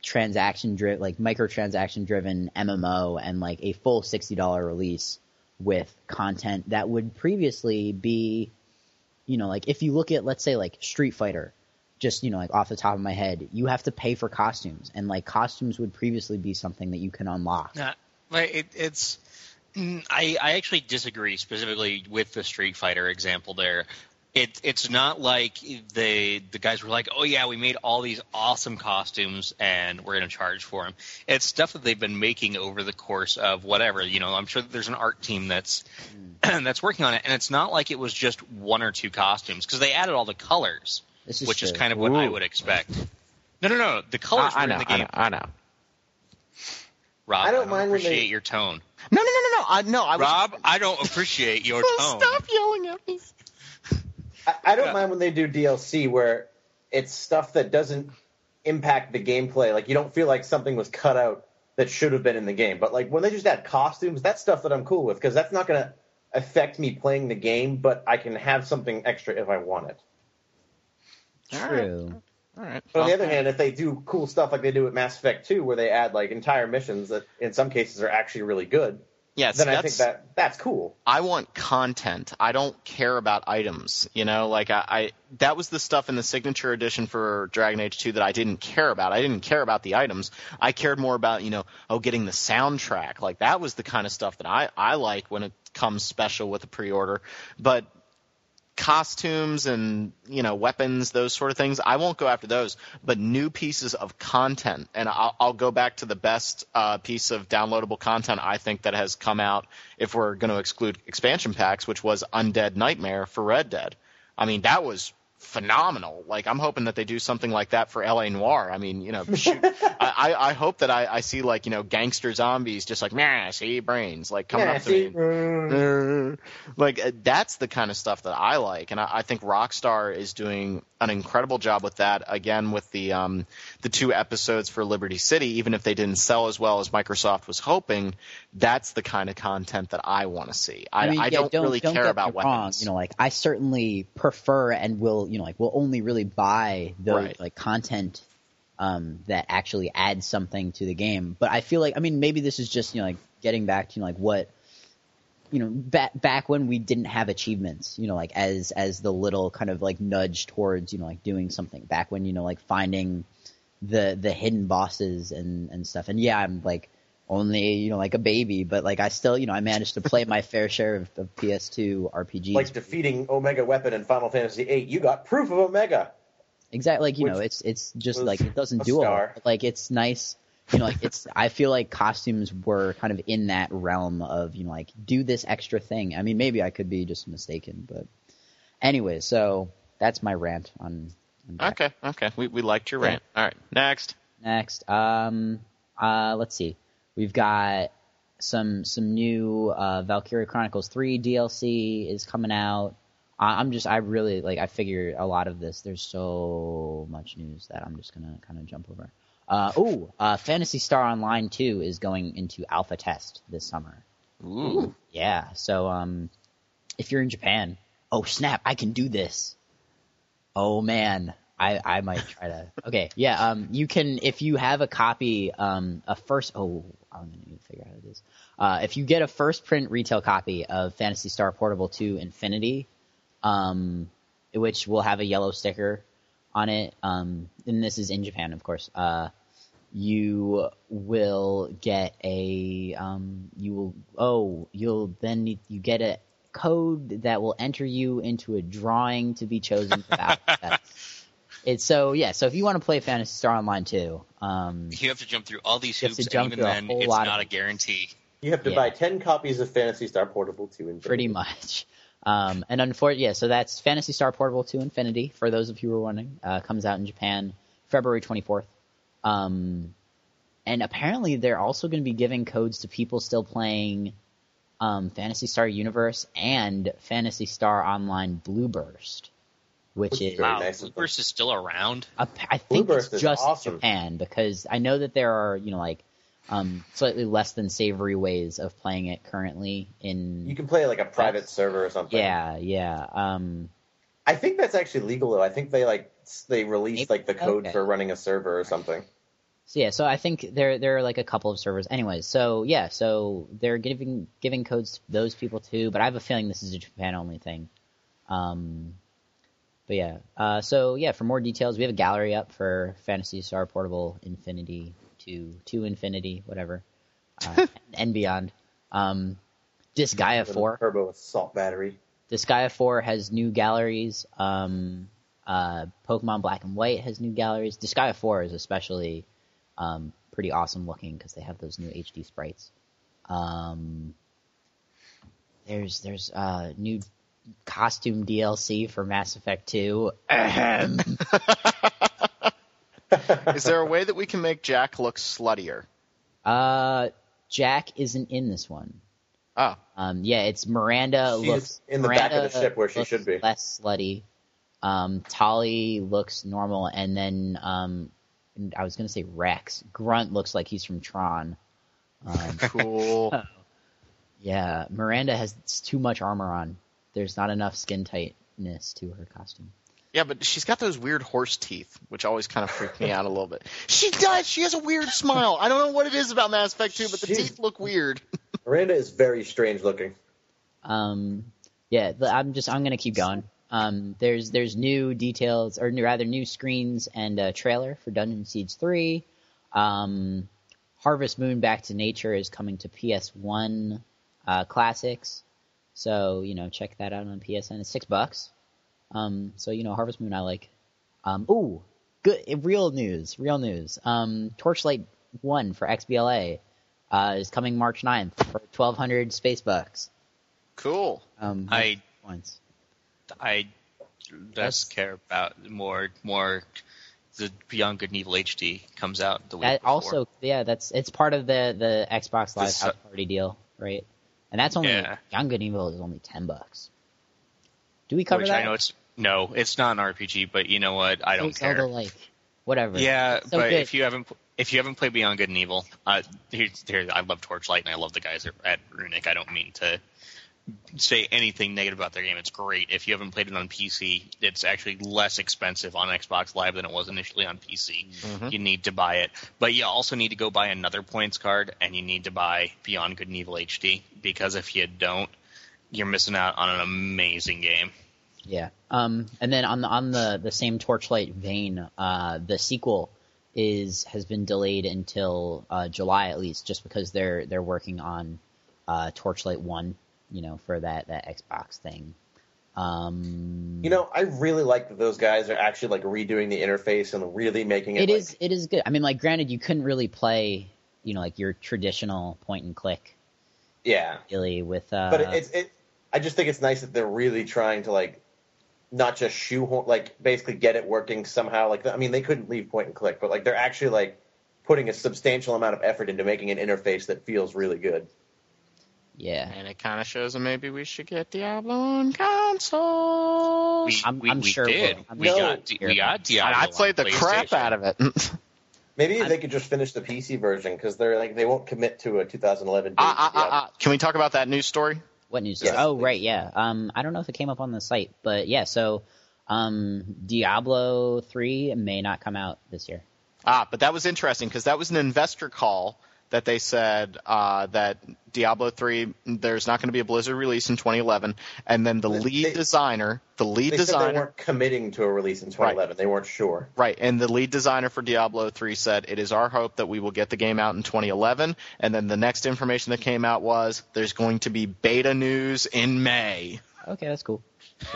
transaction driven, like microtransaction driven MMO and like a full $60 release with content that would previously be, you know, like if you look at, let's say like Street Fighter, just, you know, like off the top of my head, you have to pay for costumes and like costumes would previously be something that you can unlock. yeah, like it, it's. Mm, I, I actually disagree specifically with the Street Fighter example there. It, it's not like they the guys were like, oh yeah, we made all these awesome costumes and we're going to charge for them. It's stuff that they've been making over the course of whatever. You know, I'm sure that there's an art team that's <clears throat> that's working on it, and it's not like it was just one or two costumes because they added all the colors, is which is kind of what I would expect. No, no, no. The colors I, I know, in the I game. know, I know. Rob, I don't mind when appreciate they- your tone. No, no, no, no, no. I no. I was, Rob, I don't appreciate your tone. Stop yelling at me. I, I don't Yeah. mind when they do DLC where it's stuff that doesn't impact the gameplay. Like you don't feel like something was cut out that should have been in the game. But like when they just add costumes, that's stuff that I'm cool with because that's not going to affect me playing the game. But I can have something extra if I want it. True. All right. But on the other hand, if they do cool stuff like they do with Mass Effect 2, where they add like entire missions that in some cases are actually really good, yes, then I think that that's cool. I want content. I don't care about items. You know, like I, I that was the stuff in the signature edition for Dragon Age 2 that I didn't care about. I didn't care about the items. I cared more about, you know, oh getting the soundtrack. Like that was the kind of stuff that I I like when it comes special with a pre-order. But costumes and you know weapons those sort of things. I won't go after those but new pieces of content. And i'll, I'll go back to the best uh, piece of downloadable content i think that has come out if we're going to exclude expansion packs which was undead nightmare for red dead. I mean that was phenomenal like i'm hoping that they do something like that for LA Noire i mean you know <laughs> shoot, I, I I hope that I, I see like you know gangster zombies just like man see brains like coming Yeah, up to see, me mm, like uh, that's the kind of stuff that I like, and I, I think Rockstar is doing an incredible job with that. Again, with the um, the two episodes for Liberty City, even if they didn't sell as well as Microsoft was hoping, that's the kind of content that I want to see. I, I, mean, yeah, don't, really care about me wrong. weapons. You know, like I certainly prefer and will, you know, like we'll only really buy the Right. like content um, that actually adds something to the game. But I feel like, I mean, maybe this is just you know like getting back to you know, like what you know back back when we didn't have achievements you know like as as the little kind of like nudge towards you know like doing something back when you know like finding the the hidden bosses and and stuff and yeah i'm like only you know like a baby but like i still you know i managed to play my fair share of, of ps2 rpgs like defeating Omega Weapon in Final Fantasy VIII, you got proof of Omega. exactly like you know it's it's just like it doesn't do all star. like it's nice you know like it's i feel like costumes were kind of in that realm of you know like do this extra thing i mean maybe i could be just mistaken but anyway so that's my rant on, on okay, okay, we we liked your Yeah. rant. All right, next. next um uh let's see we've got some some new uh valkyria chronicles 3 dlc is coming out. I- i'm just i really like i figure a lot of this. There's so much news that i'm just gonna kind of jump over. Uh oh uh phantasy star online 2 is going into alpha test this summer. Ooh, yeah. So um if you're in japan oh snap i can do this. Oh man i i might try to okay yeah um you can if you have a copy um a first oh i'm gonna need to figure out how to do this uh if you get a first print retail copy of phantasy star portable 2 infinity um which will have a yellow sticker on it um and this is in japan of course uh you will get a um you will oh you'll then need, you get a code that will enter you into a drawing to be chosen for <laughs> Test. It's so yeah. So if you want to play Phantasy Star Online too, um, You have to jump through all these You have hoops, jump and even then, it's not a guarantee. You have to Yeah. buy 10 copies of Phantasy Star Portable 2 Infinity. pretty much. Um, and unfortunately, yeah. So that's Phantasy Star Portable 2 Infinity. For those of you who are wondering, uh, comes out in Japan February 24th. Um, and apparently they're also going to be giving codes to people still playing um, Phantasy Star Universe and Phantasy Star Online Blueburst, which Which is is Wow, nice of. Blueburst is still around. a- I think Blueburst it's just awesome. Japan because I know that there are you know like um, slightly less than savory ways of playing it currently in You can play like a private server or something. yeah yeah um, I think that's actually legal though. I think they like they released like the code Okay. for running a server or something. So yeah, so I think there there are like a couple of servers. Anyways, so yeah, so they're giving giving codes to those people too. But I have a feeling this is a Japan only thing. Um, but yeah, uh, so yeah, for more details, we have a gallery up for Phantasy Star Portable Infinity to to Infinity, whatever, uh, <laughs> and beyond. Um, Disgaea Four. Turbo assault battery. Disgaea 4 has new galleries. Um, uh, Pokemon Black and White has new galleries. Disgaea 4 is especially um, pretty awesome looking because they have those new HD sprites. Um, there's there's uh, new costume DLC for Mass Effect 2. Is there a way that we can make Jack look sluttier? uh, Jack isn't in this one. Oh, Um, yeah, it's Miranda She's looks in the back of the ship where she should be. Less slutty. Um, Tali looks normal, and then um, I was gonna say Wrex Grunt looks like he's from Tron. Um, <laughs> cool. <laughs> yeah, Miranda has too much armor on. There's not enough skin tightness to her costume. yeah, but she's got those weird horse teeth, which always kind of freak me out a little bit. She does. She has a weird smile. I don't know what it is about Mass Effect 2, but the She's- teeth look weird. <laughs> Miranda is very strange looking. Um, yeah, I'm just I'm gonna keep going. Um, there's there's new details, or rather new screens and a trailer for Dungeon Siege 3. Um, Harvest Moon Back to Nature is coming to PS1 uh, classics, so you know check that out on PSN. It's six bucks. Um, so you know Harvest Moon I like. Um, ooh, good real news, real news. Um, Torchlight One for XBLA uh, is coming March 9th for 1200 space bucks. Cool. Um, I points. I That's- just care about more more the Beyond Good and Evil HD comes out the week That before. also, yeah, that's it's part of the the Xbox Live This- House Party deal, right? And that's only Yeah. And Evil is only ten bucks. Do we cover which that? I know it's no, it's not an RPG, but you know what? I don't It's Zelda care. like whatever. Yeah, So but good. if you haven't if you haven't played Beyond Good and Evil, uh, here's, here I love Torchlight and I love the guys at Runic. I don't mean to say anything negative about their game. It's great. If you haven't played it on PC, it's actually less expensive on Xbox Live than it was initially on PC. Mm-hmm. You need to buy it, but you also need to go buy another points card, and you need to buy Beyond Good and Evil HD because if you don't, you're missing out on an amazing game. Yeah. Um, and then on the on the the same Torchlight vein, uh, the sequel is has been delayed until uh, July at least, just because they're they're working on uh, Torchlight One, you know, for that that Xbox thing. Um, You know, I really like that those guys are actually like redoing the interface and really making it. it like, is it is good. I mean, like, granted, you couldn't really play, you know, like your traditional point and click yeah, really with. Uh, but it, it's it. I just think it's nice that they're really trying to like not just shoehorn, like basically get it working somehow. Like I mean, they couldn't leave point and click, but like they're actually like putting a substantial amount of effort into making an interface that feels really good. Yeah. And it kind of shows that maybe we should get Diablo on console. We, I'm- we, I'm we sure did. we'll- I'm we sure got we'll got Diablo. I on played the crap out of it. <laughs> Maybe I'm- they could just finish the PC version because they're like they won't commit to a 2011 date. Ah, ah, yet. ah. Can we talk about that news story? What news? Yes, oh, right, yeah. Um, I don't know if it came up on the site, but yeah. So, um, Diablo three may not come out this year. Ah, but that was interesting because that was an investor call that they said uh, that Diablo 3 there's not going to be a Blizzard release in 2011, and then the lead they- designer, the lead They said they designer, weren't committing to a release in 2011. They weren't sure. right, and the lead designer for Diablo 3 said it is our hope that we will get the game out in 2011, and then the next information that came out was there's going to be beta news in May. Okay, that's cool. <laughs>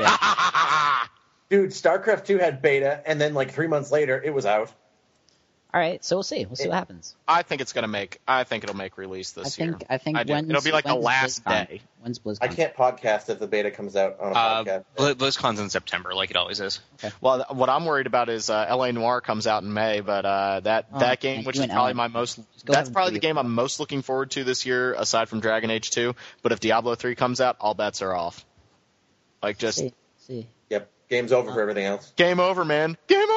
Dude, StarCraft 2 had beta, and then like three months later, it was out. All right, so we'll see. We'll see what happens. I think it's going to make. I think it'll make release I this think. year. I think I do. when's, It'll be like the last BlizzCon? day. When's BlizzCon? I can't podcast if the beta comes out on a Uh, podcast. Bli- BlizzCon's in September, like it always is. Well, what I'm worried about is uh, LA Noire comes out in May, but uh, that Oh, that game, which is probably LA. my most, that's probably the game I'm most looking forward to this year, aside from Dragon Age 2. But if Diablo 3 comes out, all bets are off. Like just See, see. Yep, game's over for everything else. game over, man. Game over.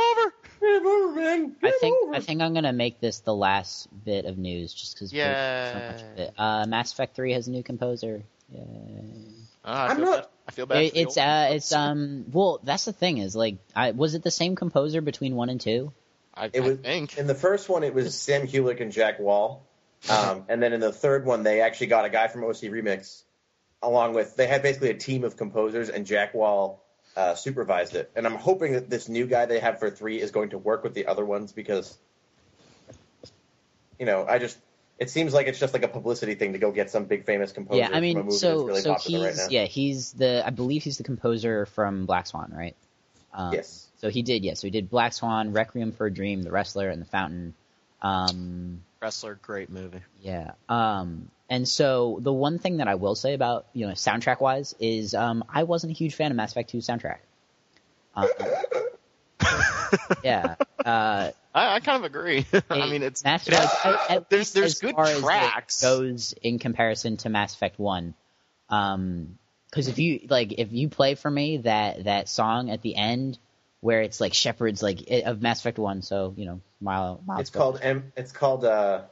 Game over, man. I think. over. I think I'm gonna make this the last bit of news, just because. So much of it. Uh, Mass Effect three has a new composer. Yay. Uh, I I'm feel not- bad. I feel bad. It, for it's old- uh, it's um. Well, that's the thing is like, I was it the same composer between one and two? I, It was think. in the first one. It was Sam Hulick and Jack Wall, um, and then in the third one, they actually got a guy from OC Remix, along with they had basically a team of composers, and Jack Wall uh, supervised it. And I'm hoping that this new guy they have for three is going to work with the other ones because, you know, I just it seems like it's just like a publicity thing to go get some big famous composer yeah, I from a mean, movie so that's really so popular he's right now. yeah he's the I believe he's the composer from Black Swan, right? Um, Yes. So he did yeah. So he did Black Swan, Requiem for a Dream, The Wrestler, and The Fountain. Um, Wrestler, great movie. Yeah. Um, and so the one thing that I will say about you know soundtrack wise is um, I wasn't a huge fan of Mass Effect 2 soundtrack. Uh, yeah. Uh, I, I kind of agree. <laughs> I mean, it's Mass it Effect, at <laughs> there's there's good it tracks. goes in comparison to Mass Effect One. Um, because if you like, if you play for me that that song at the end where it's like Shepard's like it, of Mass Effect One, so you know, mile, miles. It's called M. It's called uh,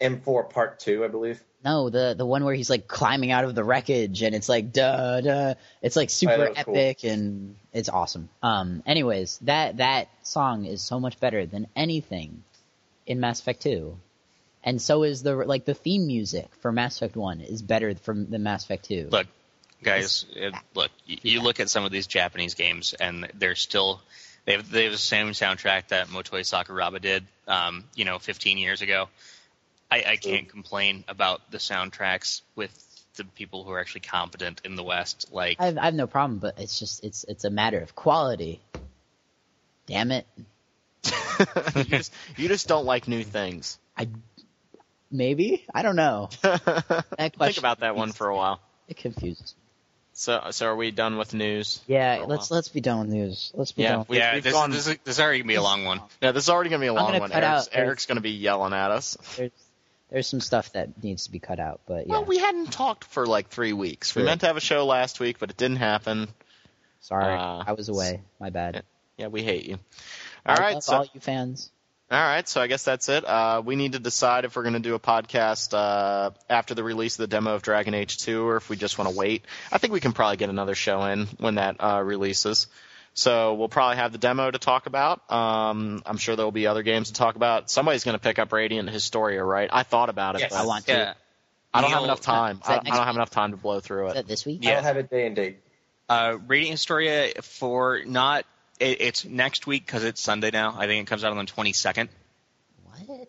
M4 Part Two, I believe. No, the the one where he's like climbing out of the wreckage and it's like duh duh. It's like super that was cool. epic and it's awesome. Um, anyways, that that song is so much better than anything in Mass Effect Two, and so is the like the theme music for Mass Effect One is better from than Mass Effect Two. Look, guys, it, look, you, you look at some of these Japanese games, and they're still they have they have the same soundtrack that Motoi Sakuraba did, um, you know, 15 years ago. I, I can't complain about the soundtracks with the people who are actually competent in the West. Like, I have, I have no problem, but it's just it's it's a matter of quality. Damn it! <laughs> you just you just don't like new things. I maybe I don't know. <laughs> Think about that one for a while. It confuses. me. So so are we done with news? Yeah, let's let's be done with news. Let's be Yeah, done. With we- yeah, this, gone- this, is, this is already gonna be a long one. <laughs> Yeah, this is already gonna be a long one. cut Eric's, out- Eric's gonna be yelling at us. there's there's some stuff that needs to be cut out, but yeah. Well, we hadn't talked for like three weeks. We True. meant to have a show last week, but it didn't happen. Sorry, uh, I was away. My bad. Yeah, we hate you. I All right, love so all you fans. All right, so I guess that's it. Uh, we need to decide if we're going to do a podcast uh, after the release of the demo of Dragon Age 2 or if we just want to wait. I think we can probably get another show in when that uh, releases. So we'll probably have the demo to talk about. Um, I'm sure there will be other games to talk about. Somebody's going to pick up Radiant Historia, right? I thought about it, Yes. but I want to. Yeah. I don't have enough time. Is that I, I don't have enough time to blow through Is it. that this week? I Yeah. don't have a day and date. Uh, Radiant Historia for not. It, it's next week because it's Sunday now. I think it comes out on the 22nd. What?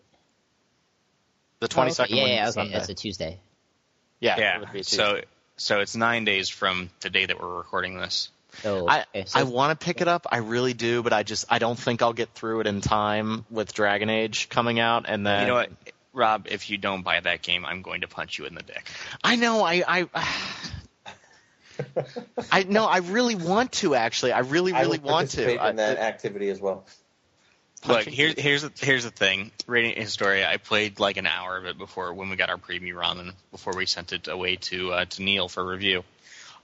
The 22nd yeah, one yeah, is okay. Sunday. It's a Tuesday. Yeah, it Yeah. would be Tuesday. So so it's nine days from the day that we're recording this. So I so I want to pick it up. I really do, but I just I don't think I'll get through it in time with Dragon Age coming out. And then You know what, Rob? If you don't buy that game, I'm going to punch you in the dick. I know I I. I no, I really want to. Actually, I really, really will want to. I participate I- in that activity as well. Look, here's here's the, here's the thing. Radiant Historia. I played like an hour of it before when we got our preview ramen before we sent it away to uh, to Neil for review.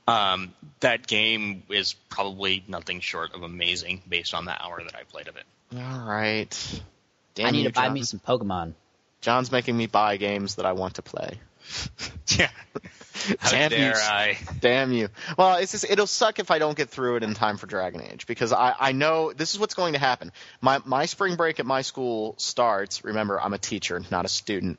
Um, that game is probably nothing short of amazing based on the hour that I played of it. All right. Damn I need you, to buy John. me some Pokemon. John's making me buy games that I want to play. <laughs> Yeah. How Damn dare you. I? Damn you. Well, it's just, it'll suck if I don't get through it in time for Dragon Age because I, I know this is what's going to happen. My my spring break at my school starts. Remember, I'm a teacher, not a student.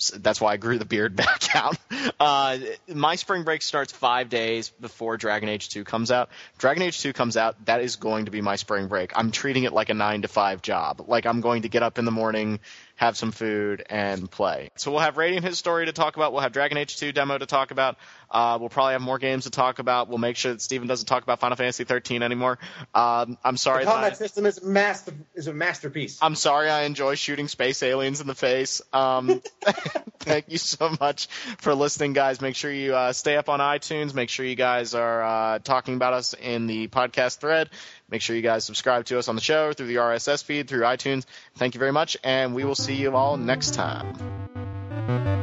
S- That's why I grew the beard <laughs> back out. Uh, my spring break starts five days before Dragon Age 2 comes out. Dragon Age 2 comes out. That is going to be my spring break. I'm treating it like a nine to five job. Like I'm going to get up in the morning, have some food, and play. So we'll have Radiant Historia to talk about. We'll have Dragon Age 2 demo to talk about. Uh, we'll probably have more games to talk about. We'll make sure that Steven doesn't talk about Final Fantasy 13 anymore. Um, I'm sorry. The combat that I- system is master is a masterpiece. I'm sorry I enjoy shooting space aliens in the face. Um, <laughs> <laughs> thank you so much for listening, guys. Make sure you uh, stay up on iTunes. Make sure you guys are uh, talking about us in the podcast thread. Make sure you guys subscribe to us on the show through the RSS feed, through iTunes. Thank you very much, and we will see you all next time.